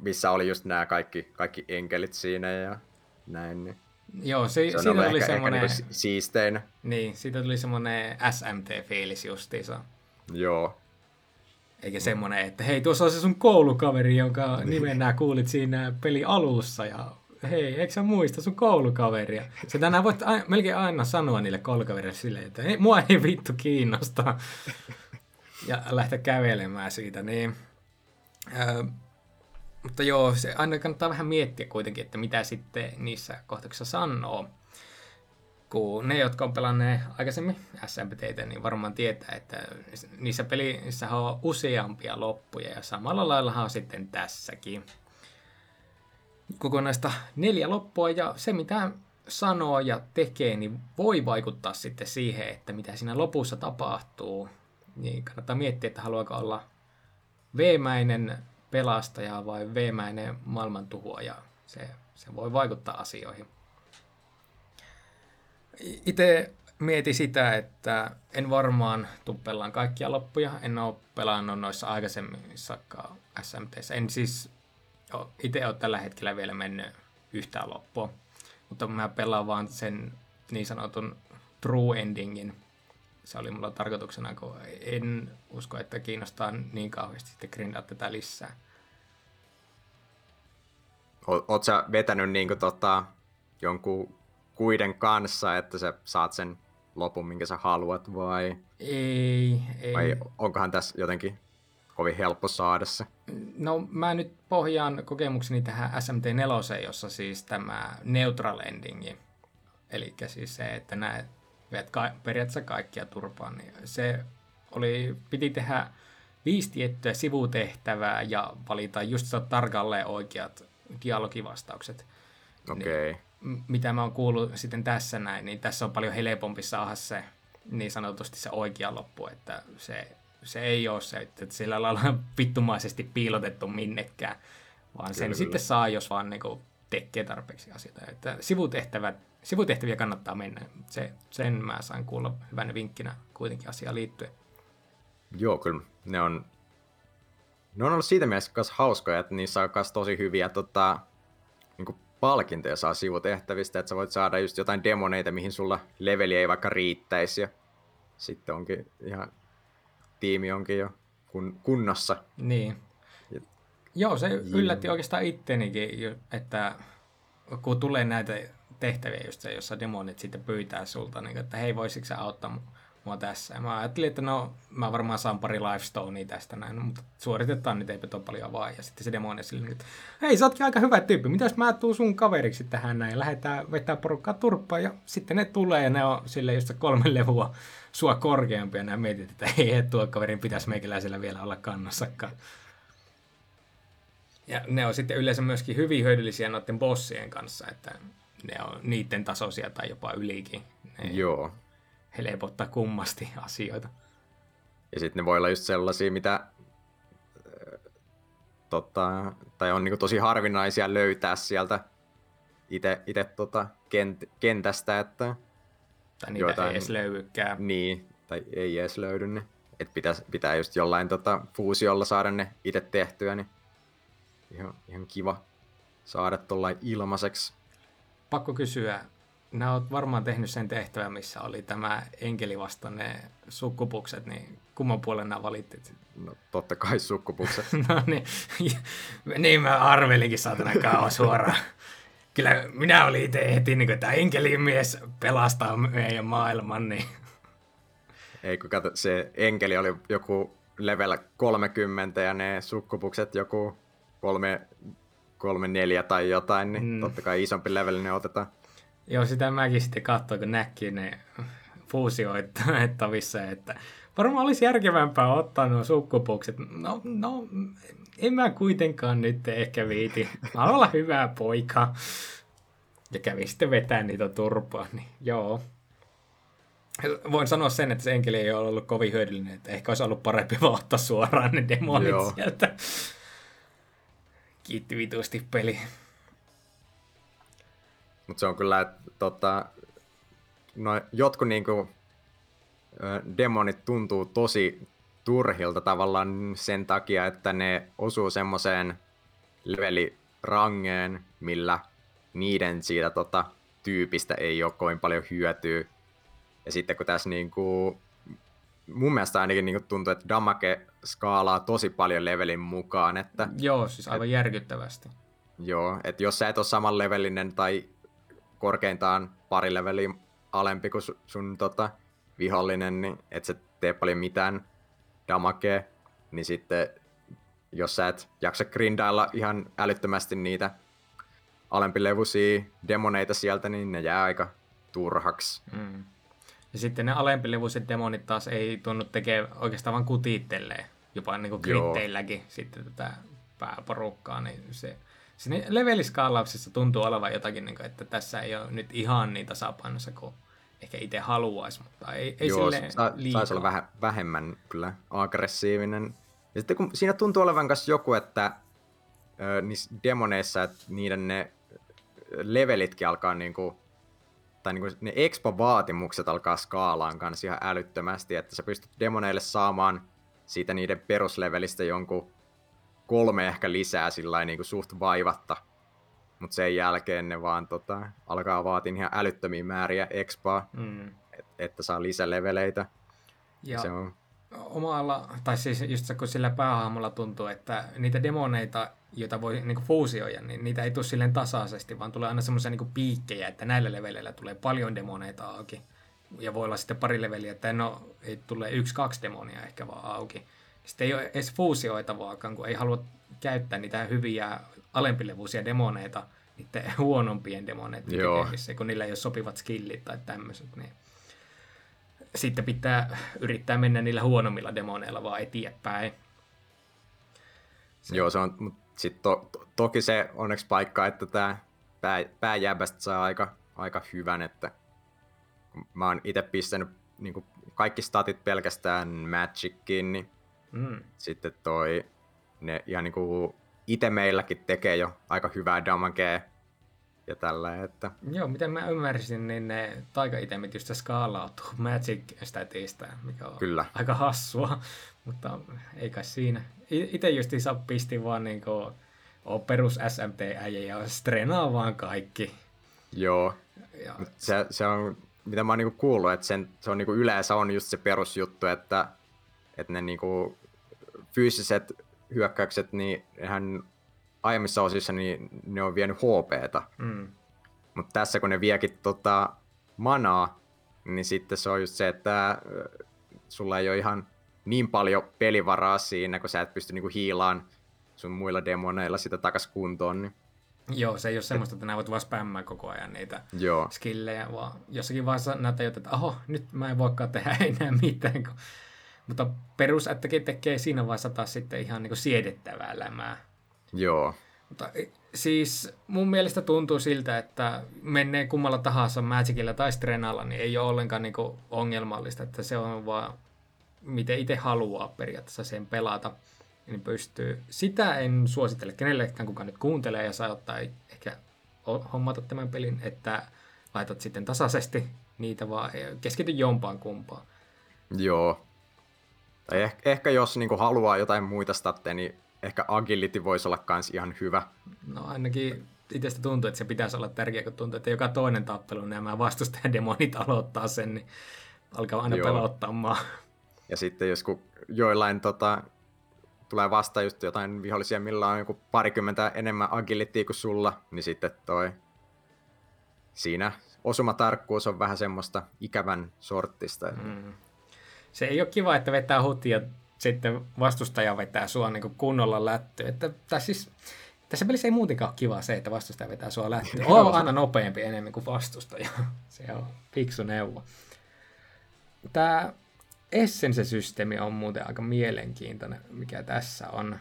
missä oli just nämä kaikki, kaikki enkelit siinä ja näin. Niin. Joo, se, se siitä tuli semmoinen... Niinku siistein. Niin, siitä tuli semmoinen SMT-fiilis justiinsa. Joo. Eikä semmoinen, että hei, tuossa on se sun koulukaveri, jonka nimen nää kuulit siinä peli alussa ja hei, eikö sä muista sun koulukaveria? Se tänään voit a- melkein aina sanoa niille koulukaverille silleen, että hei, mua ei vittu kiinnosta. ja lähteä kävelemään siitä, niin... Öö, mutta joo, se aina kannattaa vähän miettiä kuitenkin, että mitä sitten niissä kohtauksissa sanoo. Kun ne, jotka on pelanneet aikaisemmin SMPTtä, niin varmaan tietää, että niissä pelissä on useampia loppuja ja samalla lailla on sitten tässäkin. Kokonaista neljä loppua ja se mitä sanoo ja tekee, niin voi vaikuttaa sitten siihen, että mitä siinä lopussa tapahtuu. Niin kannattaa miettiä, että haluaako olla veemäinen pelastaja vai veemäinen maailmantuhoaja. Se, se voi vaikuttaa asioihin. Itse mieti sitä, että en varmaan tuu pelaan kaikkia loppuja. En ole pelannut noissa aikaisemmissakaan SMT. En siis itse ole tällä hetkellä vielä mennyt yhtään loppua. Mutta mä pelaan vaan sen niin sanotun true endingin. Se oli mulla tarkoituksena, kun en usko, että kiinnostaa niin kauheasti sitten grindaa tätä lisää. Oot sä vetänyt niin tota, jonkun kuiden kanssa, että sä saat sen lopun, minkä sä haluat, vai? Ei, ei. Vai onkohan tässä jotenkin kovin helppo saada se? No mä nyt pohjaan kokemukseni tähän SMT4, jossa siis tämä neutral endingi, eli siis se, että näet veet ka- periaatteessa kaikkia turpaan, niin se oli, piti tehdä viisi tiettyä sivutehtävää ja valita just tarkalleen oikeat dialogivastaukset. Okei. Okay. Niin, mitä mä oon kuullut sitten tässä näin, niin tässä on paljon helpompi saada se niin sanotusti se oikea loppu, että se, se ei ole se, että sillä lailla vittumaisesti piilotettu minnekään, vaan kyllä, sen kyllä. sitten saa, jos vaan niin kuin, tekee tarpeeksi asioita. Että sivutehtävät, sivutehtäviä kannattaa mennä. Se, sen mä sain kuulla hyvänä vinkkinä kuitenkin asiaan liittyen. Joo, kyllä. Ne on ne on ollut siitä mielessä myös hauskoja, että niissä on myös tosi hyviä tota, niin palkintoja saa sivutehtävistä, että sä voit saada just jotain demoneita, mihin sulla leveli ei vaikka riittäisi ja sitten onkin ihan tiimi onkin jo kun, kunnossa. Niin. Ja, Joo, se yllätti oikeastaan ittenikin, että kun tulee näitä tehtäviä just se, jossa demonit sitten pyytää sulta, niin, että hei, voisitko sä auttaa mua tässä. Ja mä ajattelin, että no, mä varmaan saan pari lifestonea tästä näin, mutta suoritetaan nyt eipä paljon vaan. Ja sitten se demoni sille, että hei, sä ootkin aika hyvä tyyppi, mitäs mä tuun sun kaveriksi tähän näin, ja lähdetään vetää porukkaa turppaan, ja sitten ne tulee, ja ne on sille just kolme levua sua korkeampia, ja mietit, että ei, tuo kaverin pitäisi meikäläisellä vielä olla kannassakaan. Ja ne on sitten yleensä myöskin hyvin hyödyllisiä noiden bossien kanssa, että ne on niiden tasoisia tai jopa ylikin. Ne Joo helpottaa kummasti asioita. Ja sitten ne voi olla just sellaisia, mitä tota, tai on niinku tosi harvinaisia löytää sieltä itse, tota, kent, kentästä, että Tai niitä Joitain- ei edes löydykään. niin, tai ei edes löydy ne. Et pitää, pitää just jollain tota, fuusiolla saada ne itse tehtyä, niin ihan, ihan kiva saada tuollain ilmaiseksi. Pakko kysyä, Nää oot varmaan tehnyt sen tehtävän, missä oli tämä enkeli vastanne sukkupukset, niin kumman puolen nämä valittit? No totta kai sukkupukset. No niin, niin mä arvelinkin saatana kauan suoraan. Kyllä minä olin itse heti, niin kuin, että enkelimies pelastaa meidän maailman, niin Ei kun kato, se enkeli oli joku level 30 ja ne sukkupukset joku 3, 3 4 tai jotain, niin Mm. totta kai isompi leveli ne otetaan. Joo, sitä mäkin sitten katsoin, kun näki ne fuusioittavissa, että varmaan olisi järkevämpää ottaa nuo sukkupukset. No, no, en mä kuitenkaan nyt ehkä viiti. Mä olla hyvä poika. Ja kävi sitten vetää niitä turpaa, niin joo. Voin sanoa sen, että se enkeli ei ole ollut kovin hyödyllinen, että ehkä olisi ollut parempi vaan ottaa suoraan ne demonit Joo. sieltä. Kiitti vitusti peli. Mutta se on kyllä, että tota, no, jotkut niinku, demonit tuntuu tosi turhilta tavallaan sen takia, että ne osuu semmoiseen levelirangeen, millä niiden siitä tota, tyypistä ei ole kovin paljon hyötyä. Ja sitten kun tässä niinku, mun mielestä ainakin niinku tuntuu, että damage skaalaa tosi paljon levelin mukaan, että Joo, siis aivan järkyttävästi. Joo, että jos sä et ole saman levelinen tai korkeintaan pari leveliä alempi kuin sun, sun tota, vihollinen, niin et sä tee paljon mitään damakea, niin sitten jos sä et jaksa grindailla ihan älyttömästi niitä alempilevuisia demoneita sieltä, niin ne jää aika turhaksi. Mm. Ja sitten ne alempilevuiset demonit taas ei tunnu tekee oikeastaan vaan kutittelee, jopa niin kuin Joo. kritteilläkin sitten tätä pääporukkaa, niin se sinne leveliskaalauksessa tuntuu olevan jotakin, niin kuin, että tässä ei ole nyt ihan niin tasapainossa kuin ehkä itse haluaisi, mutta ei, ei Joo, sille sa- liikaa. saisi olla vähän, vähemmän kyllä aggressiivinen. Ja sitten kun siinä tuntuu olevan myös joku, että ö, niissä demoneissa, että niiden ne levelitkin alkaa niinku, tai niinku ne expo-vaatimukset alkaa skaalaan kanssa ihan älyttömästi, että sä pystyt demoneille saamaan siitä niiden peruslevelistä jonkun kolme ehkä lisää sillä niinku suht vaivatta. Mutta sen jälkeen ne vaan tota, alkaa vaatia ihan älyttömiä määriä expoa, Mm. et, että saa lisäleveleitä. Ja Se on, omalla, tai siis just se, kun sillä päähahmolla tuntuu, että niitä demoneita, joita voi niinku fuusioida, niin niitä ei tule silleen tasaisesti, vaan tulee aina semmoisia niinku piikkejä, että näillä leveleillä tulee paljon demoneita auki. Ja voi olla sitten pari leveliä, että no, ei tule yksi, kaksi demonia ehkä vaan auki. Sitten ei ole edes fuusioitavaakaan, kun ei halua käyttää niitä hyviä alempilevuisia demoneita niiden huonompien demoneiden Joo. tekemiseen, kun niillä ei ole sopivat skillit tai tämmöiset. Niin sitten pitää yrittää mennä niillä huonommilla demoneilla vaan eteenpäin. Joo, se on, sitten to, to, toki se onneksi paikka, että tämä pää, pääjäbästä saa aika, aika hyvän, että mä oon itse pistänyt niin kaikki statit pelkästään Magickiin, niin Mm. sitten toi, ne ihan niin itse meilläkin tekee jo aika hyvää damagea ja tällä, että Joo, miten mä ymmärsin, niin ne taikaitemit just skaalautuu Magic-statista, mikä on Kyllä. aika hassua, mutta ei kai siinä. Itse just saa pisti vaan niinku, on perus SMT-äijä ja strenaa vaan kaikki. joo, Ja, se, se on, mitä mä oon niinku kuullut, että sen, se on niinku yleensä on just se perusjuttu, että, että ne niinku fyysiset hyökkäykset, niin nehän aiemmissa osissa niin ne on vienyt HPtä. mm, Mutta tässä kun ne viekin tota manaa, niin sitten se on just se, että sulla ei ole ihan niin paljon pelivaraa siinä, kun sä et pysty niinku hiilaan sun muilla demoneilla sitä takas kuntoon. Niin joo, se ei ole semmoista, että nää voit vaan spämmää koko ajan niitä joo, skillejä, vaan jossakin vaiheessa näyttää, että oho, nyt mä en voikaan tehdä enää mitään. Kun... Mutta perusättäkin tekee siinä vaiheessa taas sitten ihan niin siedettävää lämää. joo, Mutta e, siis mun mielestä tuntuu siltä, että menee kummalla tahansa Magicilla tai Strenalla, niin ei ole ollenkaan niinku ongelmallista, että se on vaan miten itse haluaa periaatteessa sen pelata. niin pystyy. Sitä en suosittele kenellekään, kuka nyt kuuntelee ja saa ottaa ehkä hommata tämän pelin, että laitat sitten tasaisesti niitä, vaan keskity jompaan kumpaan. Joo. Tai ehkä, ehkä jos niinku haluaa jotain muita statteja, niin ehkä agility voisi olla kans ihan hyvä. No ainakin itsestä tuntuu, että se pitäisi olla tärkeä, kun tuntuu, että joka toinen tappelu nämä vastustajan demonit aloittaa sen, niin alkaa aina Joo. pelottamaan. Ja sitten jos kun joillain tota, tulee vasta just jotain vihollisia, millä on joku parikymmentä enemmän agilittia kuin sulla, niin sitten toi siinä osumatarkkuus on vähän semmoista ikävän sorttista. Mm. Se ei ole kiva, että vetää hutia sitten vastustaja vetää sua niin kunnolla lätty. Että, tai siis, tässä pelissä ei muutenkaan ole kiva se, että vastustaja vetää sua lätty. On aina nopeampi enemmän kuin vastustaja. Se on fiksu neuvo. Tämä Essence-systeemi on muuten aika mielenkiintoinen, mikä tässä on.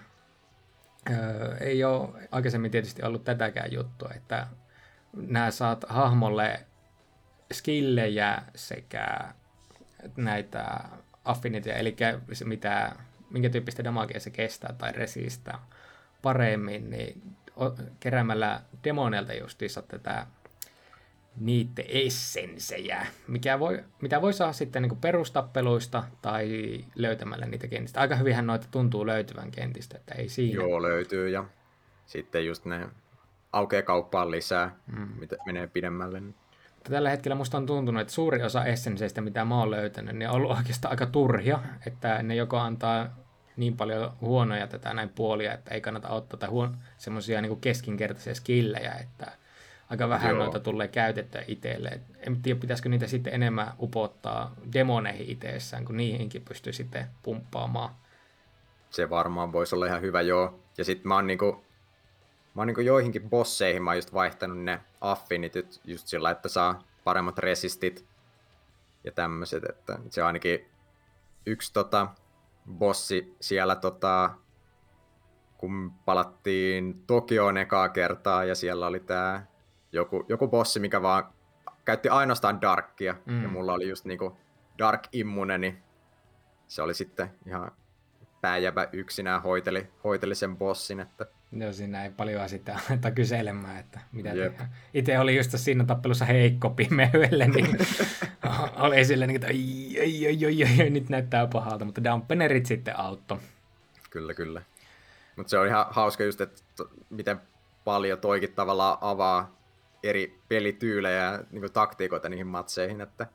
Öö, ei ole aikaisemmin tietysti ollut tätäkään juttua, että nämä saat hahmolle skillejä sekä näitä affinityjä, eli mitä, minkä tyyppistä damagea se kestää tai resistää paremmin, niin keräämällä demoneilta justiinsa tätä niiden essensejä, mikä voi, mitä voi saada sitten niin perustappeluista tai löytämällä niitä kentistä. Aika hyvinhän noita tuntuu löytyvän kentistä, että ei siinä. Joo, löytyy ja sitten just ne aukeaa kauppaan lisää, mm. mitä menee pidemmälle. Tällä hetkellä musta on tuntunut, että suuri osa essenseistä, mitä mä oon löytänyt, niin on ollut oikeastaan aika turhia, että ne joko antaa niin paljon huonoja tätä näin puolia, että ei kannata ottaa tai huon, semmoisia niin keskinkertaisia skillejä, että aika vähän Joo. noita tulee käytettyä itselle. En tiedä, pitäisikö niitä sitten enemmän upottaa demoneihin itsessään, kun niihinkin pystyy sitten pumppaamaan. Se varmaan voisi olla ihan hyvä, joo. Ja sitten mä oon niinku, mä oon niinku joihinkin bosseihin mä oon just vaihtanut ne affinityt just sillä, että saa paremmat resistit ja tämmöiset, että se on ainakin yksi tota, bossi siellä tota, kun palattiin Tokioon ekaa kertaa ja siellä oli tää joku, joku bossi, mikä vaan käytti ainoastaan Darkia, mm. ja mulla oli just niinku Dark Immune, niin se oli sitten ihan pääjävä yksinään hoiteli, hoiteli sen bossin, että Joo, siinä ei paljon sitä aleta kyselemään, että mitä Itse oli just siinä tappelussa heikko pimeydelle, niin oli silleen, niin, että ai, ai, ai, ai, ai, nyt näyttää pahalta, mutta dampenerit sitten auttoi. Kyllä, kyllä. Mutta se on ihan hauska just, että miten paljon toikin tavallaan avaa eri pelityylejä ja niin taktiikoita niihin matseihin, että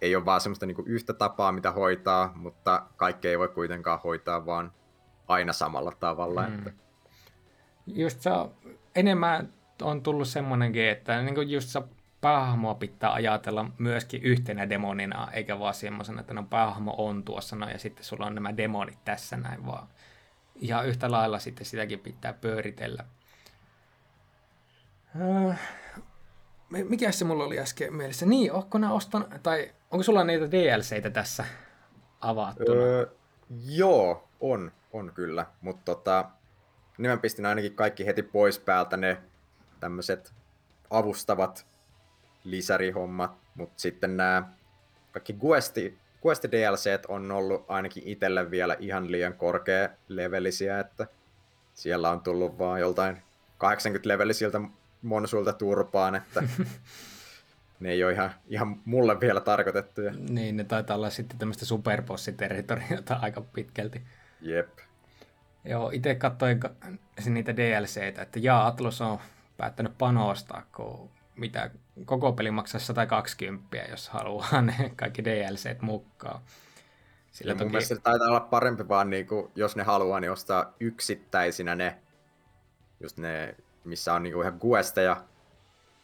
ei ole vaan semmoista niin yhtä tapaa, mitä hoitaa, mutta kaikkea ei voi kuitenkaan hoitaa vaan aina samalla tavalla. Mm. Että... Just se enemmän on tullut semmoinenkin, että niin just se päähahmoa pitää ajatella myöskin yhtenä demonina, eikä vaan semmoisena, että no päähahmo on tuossa no, ja sitten sulla on nämä demonit tässä näin vaan. Ja yhtä lailla sitten sitäkin pitää pyöritellä. Äh, mikä se mulla oli äsken mielessä? Niin, onko nämä ostan, tai onko sulla niitä DLCitä tässä avattuna? Öö, joo, on, on kyllä, mutta tota, niin mä pistin ainakin kaikki heti pois päältä ne tämmöiset avustavat lisärihommat, mutta sitten nämä kaikki Questi, Questi DLCt on ollut ainakin itselle vielä ihan liian korkea levelisiä, että siellä on tullut vaan joltain 80 levelisiltä monsuilta turpaan, että ne ei ole ihan, ihan mulle vielä tarkoitettuja. Niin, ne taitaa olla sitten tämmöistä superbossiterritoriota aika pitkälti. Jep. Joo, itse katsoin niitä DLCitä, että jaa, Atlus on päättänyt panostaa, kun mitä koko peli maksaa 120, jos haluaa ne kaikki DLCt mukaan. Sillä toki... mun mielestä se taitaa olla parempi vaan, niin kuin, jos ne haluaa, niin ostaa yksittäisinä ne, just ne missä on niinku ihan questeja,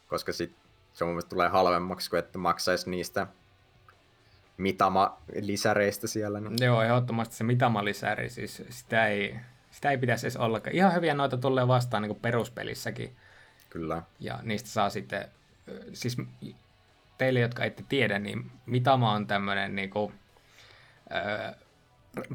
koska sit se mun mielestä tulee halvemmaksi kuin että maksaisi niistä mitama-lisäreistä siellä. Niin. Joo, ehdottomasti se mitama-lisäri, siis sitä ei, sitä ei pitäisi edes olla. Ihan hyviä noita tulee vastaan niin kuin peruspelissäkin. Kyllä. Ja niistä saa sitten, siis teille, jotka ette tiedä, niin Mitama on tämmöinen niin kuin,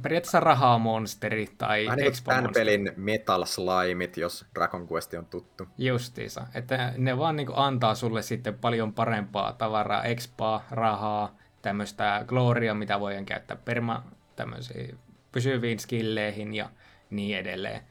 periaatteessa rahamonsteri tai Vähän niin tämän pelin Metal Slimeit, jos Dragon Quest on tuttu. Justiisa, että ne vaan niin antaa sulle sitten paljon parempaa tavaraa, expaa, rahaa, tämmöistä gloria, mitä voidaan käyttää perma tämmöisiin pysyviin skilleihin ja niin edelleen.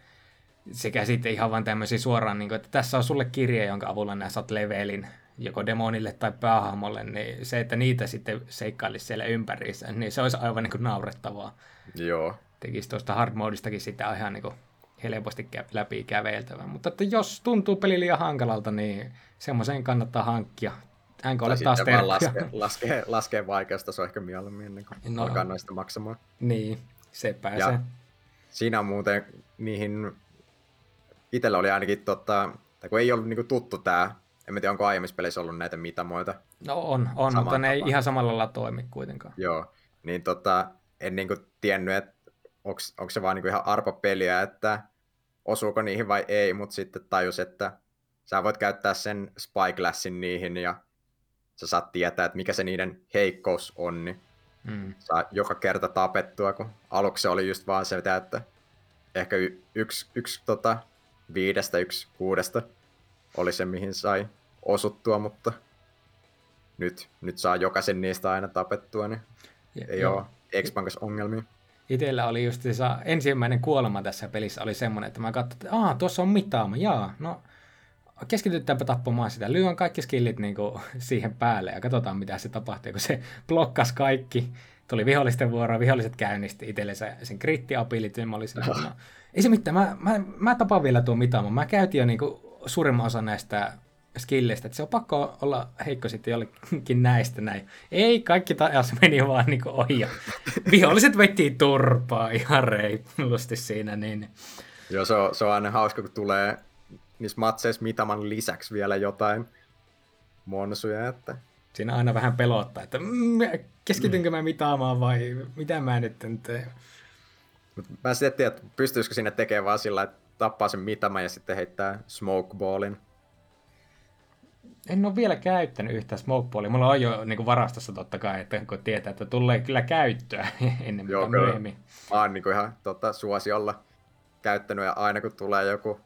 Sekä sitten ihan vaan tämmöisiä suoraan, niin kuin, että tässä on sulle kirje, jonka avulla nää saat levelin joko demonille tai päähahmolle, niin se, että niitä sitten seikkailisi siellä ympärissä, niin se olisi aivan niin kuin naurettavaa. Joo. Tekisi tuosta hard sitä ihan niin kuin helposti läpi käveltävä. Mutta että jos tuntuu peli liian hankalalta, niin semmoisen kannattaa hankkia. Enkä ole taas terkkuja. laskee, laskee, laskee vaikeustaso ehkä mieluummin ennen kuin No. alkaa noista maksamaan. Niin, se pääsee. Ja siinä on muuten niihin, itsellä oli ainakin tota, tai kun ei ollut niinku tuttu tää, en mä tiedä onko aiemmissa peleissä ollut näitä mitamoita, No on, on mutta ne ei tapaan. ihan samalla lailla toimi kuitenkaan. joo, niin tota, en niinku tiennyt, että onko se vaan niinku ihan arpapeliä, että osuuko niihin vai ei, mutta sitten tajus, että sä voit käyttää sen spyglassin niihin ja sä saat tietää, että mikä se niiden heikkous on, niin Mm. saa joka kerta tapettua, kun aluksi se oli just vaan se, että ehkä y- yksi, yksi tota, viidestä, yksi kuudesta oli se, mihin sai osuttua, mutta nyt, nyt saa jokaisen niistä aina tapettua, niin Ja- ei joo. ole Expankas ongelmia. Itellä oli just se ensimmäinen kuolema tässä pelissä oli semmoinen, että mä katsoin, että Aa, tuossa on mitaama, jaa, no keskitytäänpä tappamaan sitä. Lyön kaikki skillit niin kuin, siihen päälle ja katsotaan mitä se tapahtuu, kun se blokkasi kaikki. Tuli vihollisten vuoroa, viholliset käynnisti itselle se, sen kriittiability, mä olin sillä, no, ei se mitään, mä, mä, mä tapaan vielä tuon mitaaman. Mä käytin jo niin kuin, suurimman osan näistä skilleistä, että se on pakko olla heikko sitten jollekin näistä näin. Ei, kaikki taas meni vaan niin ohi ja viholliset veti turpaa ihan reilusti siinä, niin Joo, se on, se on aina hauska, kun tulee niissä matseissa mitaman lisäksi vielä jotain monsuja, että siinä aina vähän pelottaa, että mm, keskitynkö mä mitaamaan vai mitä mä nyt teen. Mä en sitten tiedä, että pystyisikö sinne tekemään vaan sillä, että tappaa sen mitaman ja sitten heittää smokeballin. En ole vielä käyttänyt yhtään smokeballia. Mulla on jo niin kuin varastossa totta kai, että kun tietää, että tulee kyllä käyttöä ennen Joo, kyllä. myöhemmin. Mä oon niin ihan tota, suosiolla käyttänyt ja aina kun tulee joku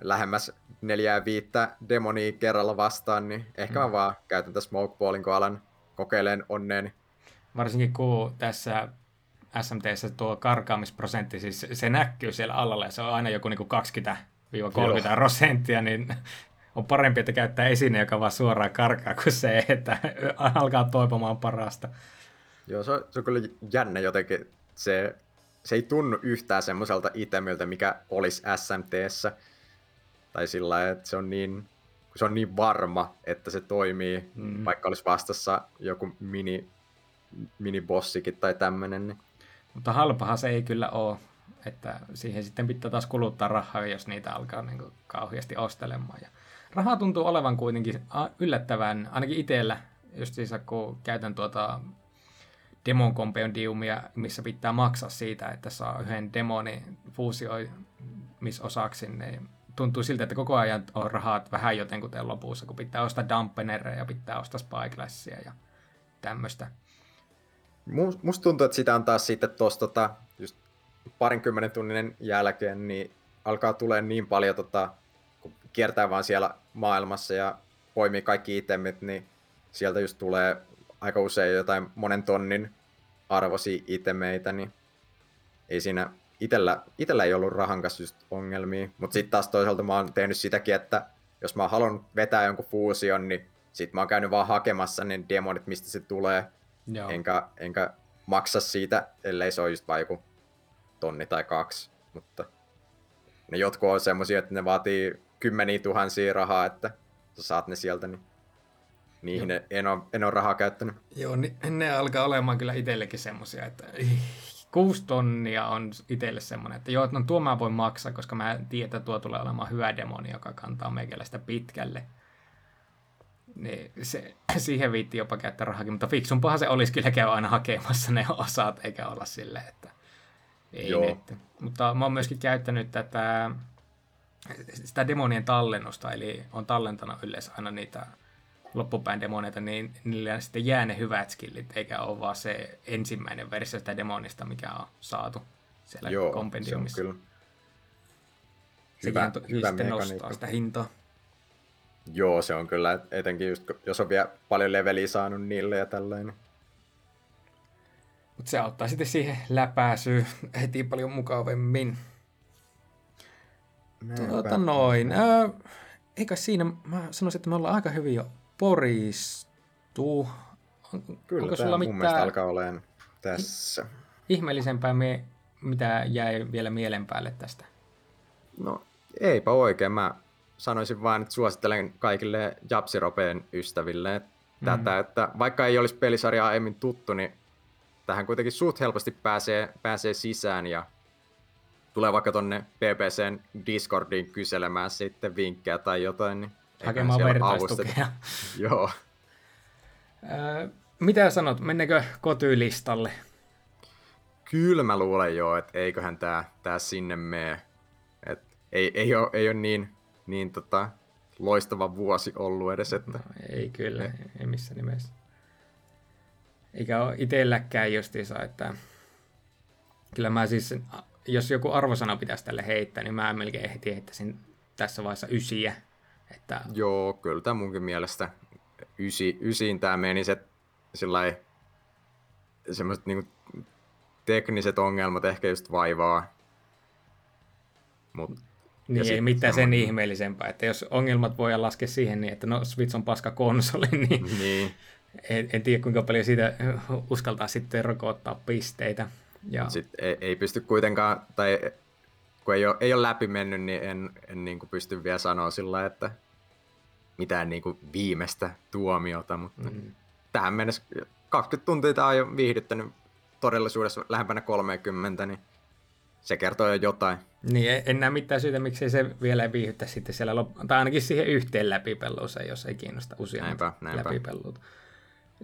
lähemmäs neljää viittä demonia kerralla vastaan, niin ehkä mä vaan käytän tätä smokeballin, kun alan kokeileen onneeni. Varsinkin kun tässä SMTssä tuo karkaamisprosentti, siis se näkyy siellä alalla ja se on aina joku niin 20-30 prosenttia, niin on parempi, että käyttää esine, joka vaan suoraan karkaa, kuin se, että alkaa toipumaan parasta. Joo, se on, se on kyllä jännä jotenkin. Se, se ei tunnu yhtään semmoiselta itemiltä, mikä olisi SMTssä. Tai sillä että se on niin, se on niin varma, että se toimii, Mm. mm. vaikka olisi vastassa joku mini, minibossikin tai tämmöinen. Niin. Mutta halpahan se ei kyllä ole, että siihen sitten pitää taas kuluttaa rahaa, jos niitä alkaa niin kuin kauheasti ostelemaan. Ja rahaa tuntuu olevan kuitenkin yllättävän, ainakin itsellä, just siis kun käytän tuota demon compendiumia, missä pitää maksaa siitä, että saa yhden demonin fuusioimisosaksi, niin tuntuu siltä, että koko ajan on rahat vähän jotenkuten lopussa, kun pitää ostaa dampenereja ja pitää ostaa spyglassia ja tämmöistä. Mu- Musta tuntuu, että sitä on taas sitten tuossa tota, parinkymmenen tunnin jälkeen, niin alkaa tulee niin paljon, tota, kun kiertää vaan siellä maailmassa ja poimii kaikki itemit, niin sieltä just tulee aika usein jotain monen tonnin arvoisia itemeitä, niin ei siinä itellä, itellä ei ollut rahan kanssa just ongelmia, mutta sitten taas toisaalta mä oon tehnyt sitäkin, että jos mä halunnut vetää jonkun fuusion, niin sit mä oon käynyt vaan hakemassa ne demonit, mistä se tulee, Joo. enkä, enkä maksa siitä, ellei se ole just vain joku tonni tai kaksi, mutta ne jotkut on semmosia, että ne vaatii kymmeniä tuhansia rahaa, että sä saat ne sieltä, niin niihin Joo. en ole, en ole rahaa käyttänyt. Joo, niin ne alkaa olemaan kyllä itsellekin semmosia, että kuusi tonnia on itselle semmoinen, että joo, no tuo mä voin maksaa, koska mä tiedän, että tuo tulee olemaan hyvä demoni, joka kantaa meikäläistä pitkälle. Niin se, siihen viitti jopa käyttää rahakin, mutta fiksumpahan se olisi kyllä käy aina hakemassa ne osat, eikä olla silleen, että ei Joo. nyt. Mutta mä oon myöskin käyttänyt tätä sitä demonien tallennusta, eli on tallentanut yleensä aina niitä loppupäin demoneita, niin niillä sitten jää ne hyvät skillit, eikä ole vaan se ensimmäinen versio sitä demonista, mikä on saatu siellä Joo, se on kompendiumissa. kyllä hyvä, hyvä sitten nostaa mekaniikka. sitä hintaa. Joo, se on kyllä, etenkin just, jos on vielä paljon leveliä saanut niille ja tällainen. Mutta se auttaa sitten siihen läpääsyyn heti paljon mukavemmin. Tuota noin. Äh, eikä siinä, mä sanoisin, että me ollaan aika hyvin jo poristu. On, Kyllä, onko sulla mun mitään alkaa olemaan tässä. ihmeellisempää, me, mitä jäi vielä mielen päälle tästä? No, eipä oikein. Mä sanoisin vain, että suosittelen kaikille Japsiropeen ystäville tätä, mm. että vaikka ei olisi pelisarja aiemmin tuttu, niin tähän kuitenkin suht helposti pääsee, pääsee sisään ja tulee vaikka tonne PPCn Discordiin kyselemään sitten vinkkejä tai jotain, niin Hakemaan vertaistukea. Joo. Äh, mitä sanot, mennäänkö kotylistalle? Kyllä mä luulen jo, että eiköhän tää, tää sinne mene. Et ei, ei, ole, ei ole niin, niin tota, loistava vuosi ollut edes, että Ei kyllä, ei missään nimessä. Eikä ole itselläkään justiinsa, että kyllä mä siis, jos joku arvosana pitäisi tälle heittää, niin mä melkein heti heittäisin tässä vaiheessa ysiä. Että joo, kyllä tämä munkin mielestä ysi, ysiin tämä meni se sillai, semmoiset niinku tekniset ongelmat ehkä just vaivaa. Mut, Niin, sit ei mitään sen semmoinen- ihmeellisempää, että jos ongelmat voi laskea siihen niin, että no Switch on paska konsoli, niin niin, en, en tiedä kuinka paljon siitä uskaltaa sitten rokottaa pisteitä. Ja, sit ei, ei, pysty kuitenkaan, tai kun ei ole, ei ole läpi mennyt, niin en, en niinku pysty vielä sanoa sillä että mitään niinku viimeistä tuomiota, mutta mm. tähän mennessä 20 tuntia tämä on jo viihdyttänyt todellisuudessa lähempänä 30, niin se kertoo jo jotain. Niin en- näe mitään syytä, miksei se vielä viihyttä sitten siellä, lop- tai ainakin siihen yhteen läpipelluuseen, jos ei kiinnosta useammat läpipellut.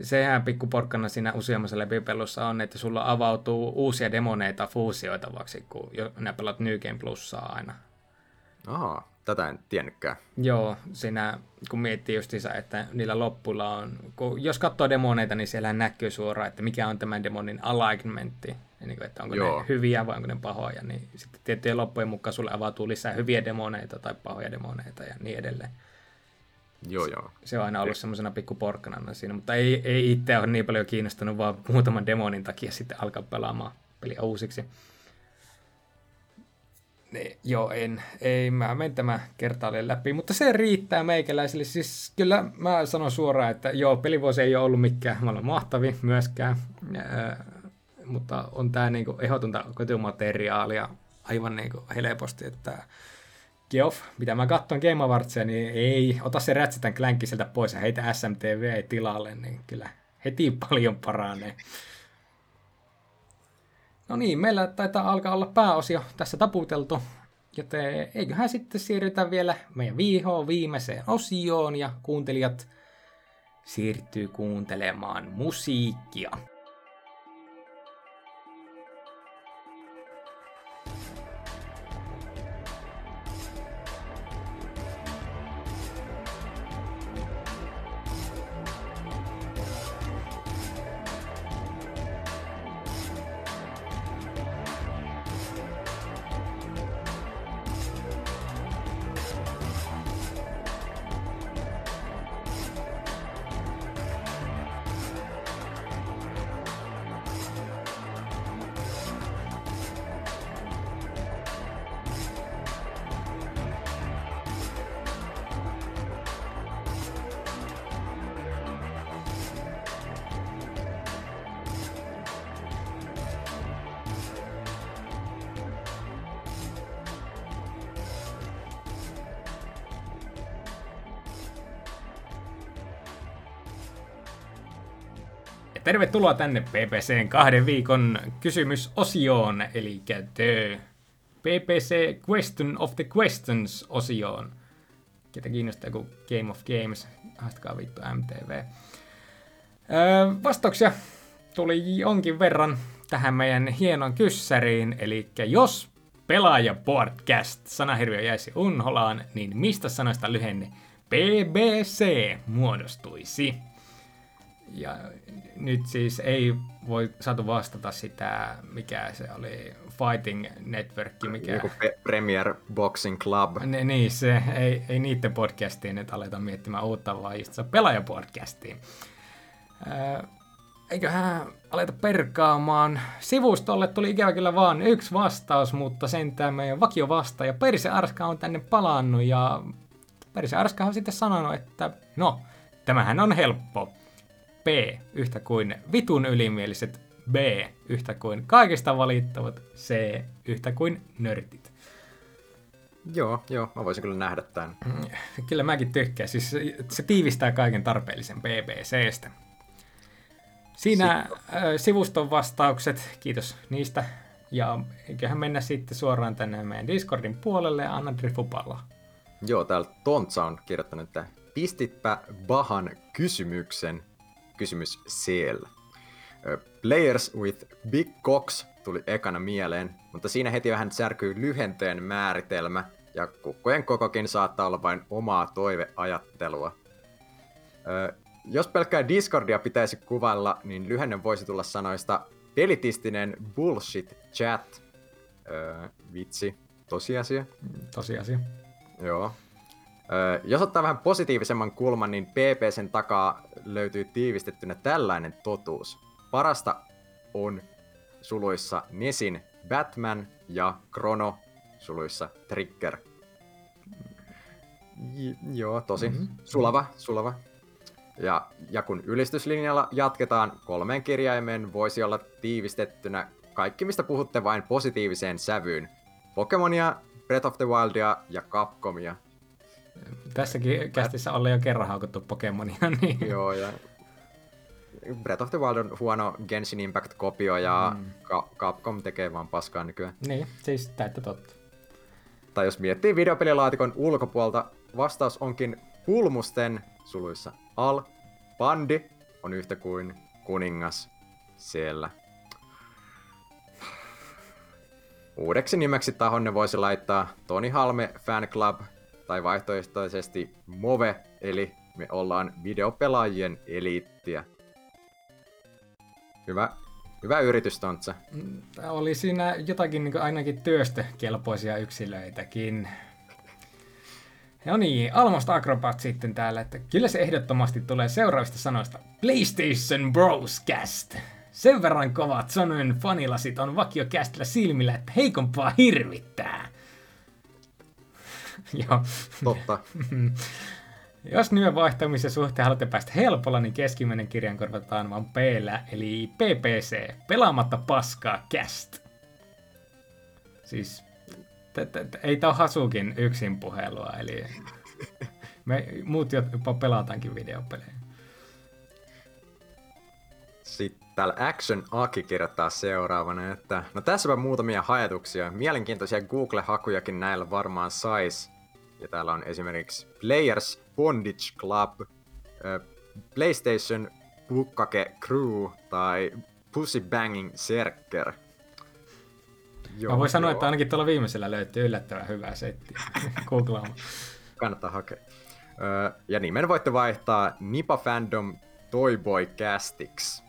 Sehän pikku porkkana siinä useammassa läpipellussa on, että sulla avautuu uusia demoneita fuusioitavaksi, kun jo, nää pelat New Game Plussaa aina. Aa, tätä en tiennytkään. Joo, siinä kun miettii justiinsa, että niillä loppuilla on, kun jos katsoo demoneita, niin siellä näkyy suoraan, että mikä on tämän demonin alignmentti, niin kuin, että onko Joo. ne hyviä vai onko ne pahoja, niin sitten tiettyjen loppujen mukaan sulle avautuu lisää hyviä demoneita tai pahoja demoneita ja niin edelleen. Joo, joo. Se on aina ollut semmoisena pikku siinä, mutta ei, ei itse ole niin paljon kiinnostunut, vaan muutaman demonin takia sitten alkaa pelaamaan peliä uusiksi. Niin, joo, en, ei, mä menen tämä kertaalleen läpi, mutta se riittää meikäläisille. Siis kyllä mä sanon suoraan, että joo, pelivuosi ei ole ollut mikään maailman mahtavi myöskään, ää, mutta on tämä niinku ehdotonta kotimateriaalia aivan niinku helposti, että Geoff, mitä mä katson Game Awardsia, niin ei, ota se Ratchet Clank sieltä pois ja heitä SMTV tilalle, niin kyllä heti paljon paranee. No niin, meillä taitaa alkaa olla pääosio tässä taputeltu, joten eiköhän sitten siirrytä vielä meidän viihoon viimeiseen osioon ja kuuntelijat siirtyy kuuntelemaan musiikkia. Tervetuloa tänne PPCn kahden viikon kysymysosioon, eli The PPC Question of the Questions-osioon. Ketä kiinnostaa joku Game of Games, haastakaa vittu MTV. Öö, vastauksia tuli jonkin verran tähän meidän hienon kyssäriin, eli jos pelaaja podcast sanahirviö jäisi unholaan, niin mistä sanoista lyhenne BBC muodostuisi? Ja nyt siis ei voi saatu vastata sitä, mikä se oli, Fighting Network, mikä... Joku Pe- Premier Boxing Club. Ne, niin, se ei, ei niiden podcastiin nyt aleta miettimään uutta, vaan just se pelaajapodcastiin. Öö, eiköhän aleta perkaamaan. Sivustolle tuli ikävä kyllä vaan yksi vastaus, mutta sentään meidän vakio vastaaja Perse Arska on tänne palannut ja Perse Arska on sitten sanonut, että no, tämähän on helppo. P yhtä kuin vitun ylimieliset, B yhtä kuin kaikista valittavat, C yhtä kuin nörtit. Joo, joo, mä voisin kyllä nähdä tämän. Kyllä mäkin tykkään. Siis se- se tiivistää kaiken tarpeellisen BBCstä. Siinä äh, sivuston vastaukset, kiitos niistä. Ja eiköhän mennä sitten suoraan tänne meidän Discordin puolelle ja anna Drifupalla. Joo, täällä Tontsa on kirjoittanut, että pistitpä Bahan kysymyksen, kysymys siellä. Players with Big Cocks tuli ekana mieleen, mutta siinä heti vähän särkyy lyhenteen määritelmä, ja kukkojen kokokin saattaa olla vain omaa toiveajattelua. Ö, jos pelkkää Discordia pitäisi kuvailla, niin lyhenne voisi tulla sanoista pelitistinen bullshit chat. Ö, vitsi, tosiasia. Tosiasia. Joo. Jos ottaa vähän positiivisemman kulman, niin PPCn takaa löytyy tiivistettynä tällainen totuus. Parasta on suluissa Nesin Batman ja Chrono suluissa Trigger. J- joo, tosi. Mm-hmm. Sulava, sulava. Ja, ja kun ylistyslinjalla jatketaan, kolmeen kirjaimeen voisi olla tiivistettynä kaikki, mistä puhutte vain positiiviseen sävyyn. Pokemonia, Breath of the Wildia ja Capcomia. Tässäkin kästissä ollaan jo kerran haukuttu Pokemonia, niin Joo, ja Breath of the Wild on huono Genshin Impact-kopio ja mm. Capcom tekee vaan paskaa nykyään. niin, siis täyttä totta. Tai jos miettii videopelilaatikon ulkopuolta, vastaus onkin pulmusten suluissa al. Bandi on yhtä kuin kuningas siellä. Uudeksi nimeksi tahonne voisi laittaa Toni Halme Fan Club tai vaihtoehtoisesti Move, eli me ollaan videopelaajien eliittiä. Hyvä, hyvä yritys, Tontsa. Tää oli siinä jotakin niin ainakin työstökelpoisia yksilöitäkin. No niin, Almost Acrobat sitten täällä, että kyllä se ehdottomasti tulee seuraavista sanoista. PlayStation Bros Cast. Sen verran kovat sanojen fanilasit on vakiokästillä silmillä, että heikompaa hirvittää. Joo. Totta. Jos nimen vaihtamisen suhteen haluatte päästä helpolla, niin keskimmäinen kirjan korvataan vaan p eli PPC, pelaamatta paskaa cast. Siis, ei tää Hasukin yksin puhelua, eli me muut jopa pelataankin videopelejä. Sitten täällä Action Aki kirjoittaa seuraavana, että no tässäpä muutamia hajatuksia. Mielenkiintoisia Google-hakujakin näillä varmaan sais. Ja täällä on esimerkiksi Players Bondage Club, PlayStation Bukkake Crew tai Pussy Banging Serker. Mä voin sanoa, että ainakin tuolla viimeisellä löytyy yllättävän hyvää settiä googlaamaan. Kannattaa hakea. Ja nimen voitte vaihtaa Nipa Fandom Toyboy Castiksi.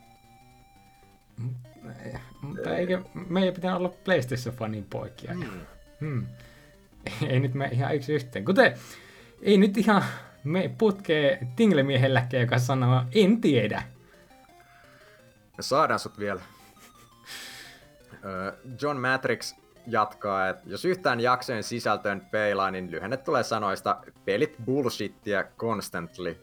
Mutta eikö meidän pitää olla PlayStation-fanin poikia? Hmm. Hmm. Ei nyt me ihan yksi yhteen. Kuten ei nyt ihan me putkee Tingle-miehelläkään, joka sanoo, en tiedä. Me saadaan sut vielä. John Matrix jatkaa, että jos yhtään jaksojen sisältöön peilaa, niin lyhenne tulee sanoista pelit bullshittia constantly.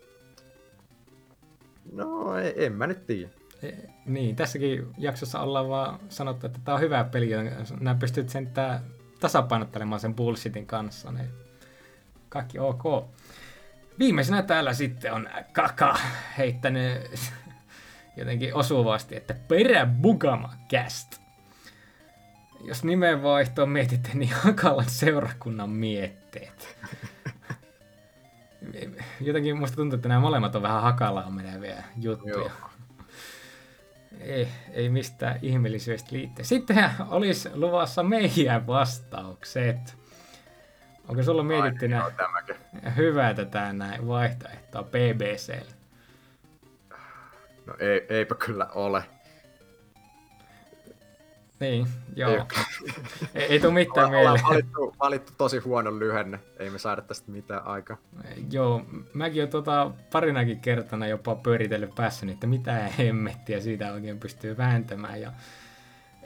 No, e- en mä nyt tiedä. E, Niin, tässäkin jaksossa ollaan vaan sanottu, että tämä on hyvä peli, ja nämä pystyt sentään tasapainottelemaan sen bullshitin kanssa, niin kaikki ok. Viimeisenä täällä sitten on Kaka heittänyt jotenkin osuvasti, että perä Bugama Cast. Jos nimenvaihtoa mietitte, niin Hakalan seurakunnan mietteet. Jotenkin musta tuntuu, että nämä molemmat on vähän Hakalaan meneviä juttuja. Joo. Ei, ei mistään ihmeellisyydestä liittyen. Sitten olisi luvassa meidän vastaukset. Onko sulla mietittynä tämäkin. hyvää tätä näin vaihtoehtoa BBC? No ei, eipä kyllä ole. Niin, joo. Ei, ei, ei tule mitään Ollaan mieleen. valittu, valittu tosi huono lyhenne. Ei me saada tästä mitään aikaa. Joo, mäkin olen tota parinakin kertana jopa pyöritellyt päässäni, että mitä hemmettiä siitä oikein pystyy vääntämään. Ja,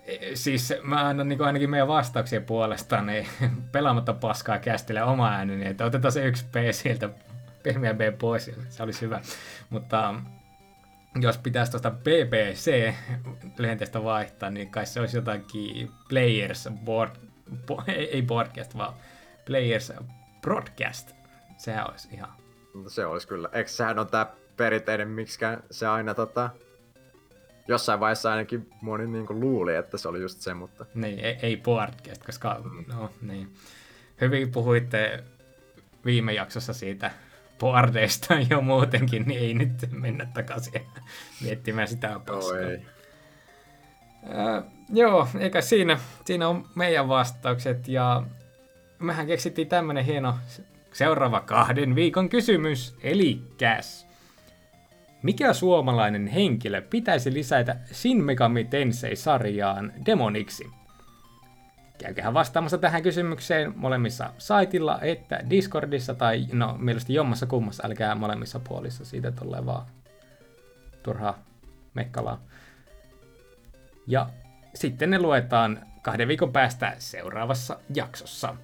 e, siis mä annan niin ainakin meidän vastauksien puolesta niin pelaamatta paskaa kästille oma ääneni, että otetaan se yksi P sieltä, pehmeä B pois, se olisi hyvä. Mutta jos pitäisi tuosta BBC lyhenteestä vaihtaa, niin kai se olisi jotakin Players board, bo, ei, Boardcast, vaan Players Broadcast. Sehän olisi ihan... Se olisi kyllä. Eikö sehän on tää perinteinen, miksi se aina tota... Jossain vaiheessa ainakin moni niinku luuli, että se oli just se, mutta... Niin, ei, ei Boardcast, koska no niin. Hyvin puhuitte viime jaksossa siitä boardeista jo muutenkin, niin ei nyt mennä takaisin miettimään sitä paskaa. Joo, ei. Äh, joo, eikä siinä. Siinä on meidän vastaukset ja mehän keksittiin tämmönen hieno seuraava kahden viikon kysymys. Eli mikä suomalainen henkilö pitäisi lisätä Shin Megami Tensei-sarjaan demoniksi? Käykää vastaamassa tähän kysymykseen molemmissa saitilla että Discordissa tai no mielestäni jommassa kummassa, älkää molemmissa puolissa, siitä tulee vaan turhaa mekkalaa. Ja sitten ne luetaan kahden viikon päästä seuraavassa jaksossa.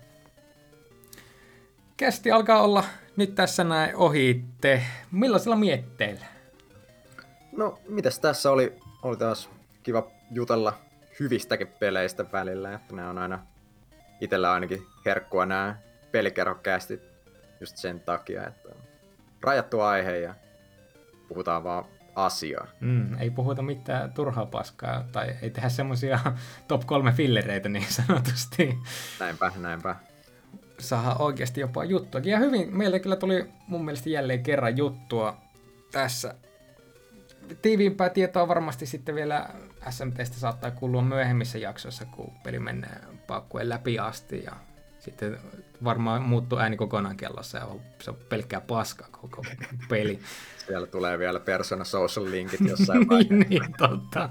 Kästi alkaa olla nyt tässä näin ohitte. Millaisilla mietteillä? No, mitäs tässä oli, oli taas kiva jutella hyvistäkin peleistä välillä, että ne on aina itsellä ainakin herkkua nämä pelikerrokästit just sen takia, että on rajattu aihe ja puhutaan vaan asiaa. Mm, ei puhuta mitään turhaa paskaa, tai ei tehdä semmosia top kolme fillereitä niin sanotusti. Näinpä, näinpä. Saadaan oikeasti jopa juttuakin. Ja hyvin, meillä kyllä tuli mun mielestä jälleen kerran juttua tässä. Tiiviimpää tietoa varmasti sitten vielä SMTstä saattaa kuulua myöhemmissä jaksoissa, kun peli menee paukkujen läpi asti ja sitten varmaan muuttuu ääni kokonaan kellossa ja se on pelkkää paskaa koko peli. Siellä tulee vielä Persona Social linkit jossain vaiheessa. niin, niin, totta.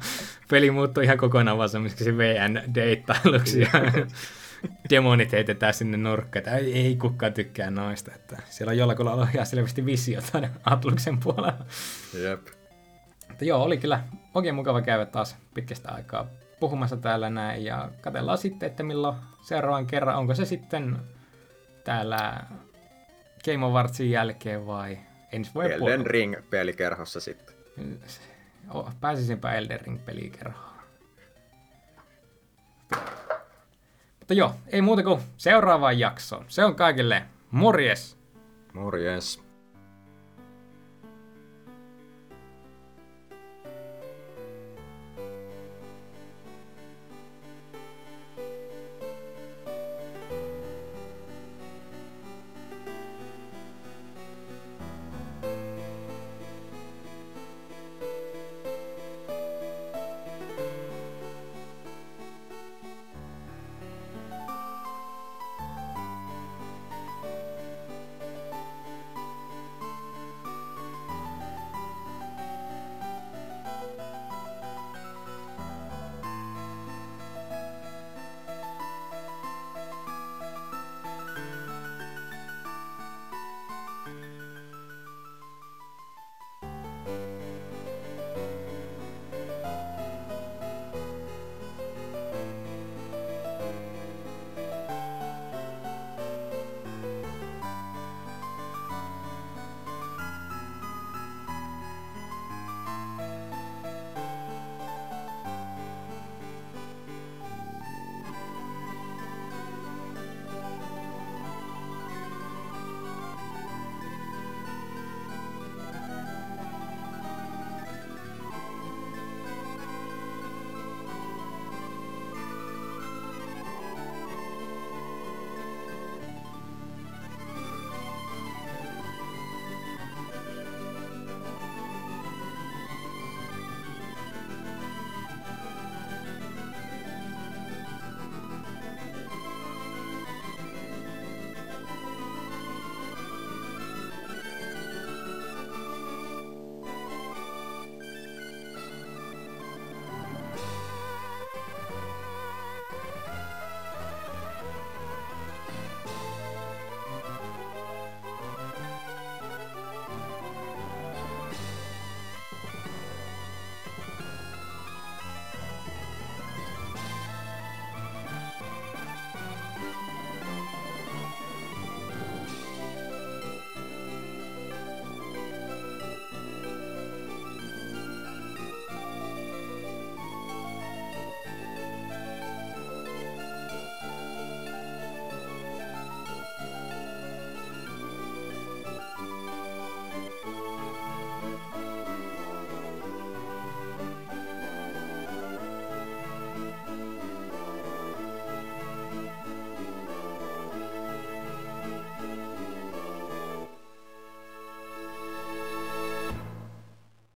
Peli muuttuu ihan kokonaan vaan semmoiseksi VN-deittailuksi ja demonit heitetään sinne nurkkaan. Ei, ei kukaan tykkää noista. Että siellä on jollakulla ollut ihan selvästi visiota Atluksen puolella. Jep. Mutta joo, oli kyllä oikein mukava käydä taas pitkästä aikaa puhumassa täällä näin ja katsellaan sitten, että milloin seuraavan kerran, onko se sitten täällä Game of Wartsin jälkeen vai ensi vuoden Elden puolella. Ring pelikerhossa sitten. Oh, Pääsisinpä Elden Ring pelikerhoon. Mutta joo, ei muuta kuin seuraavaan jaksoon. Se on kaikille morjes! Morjes.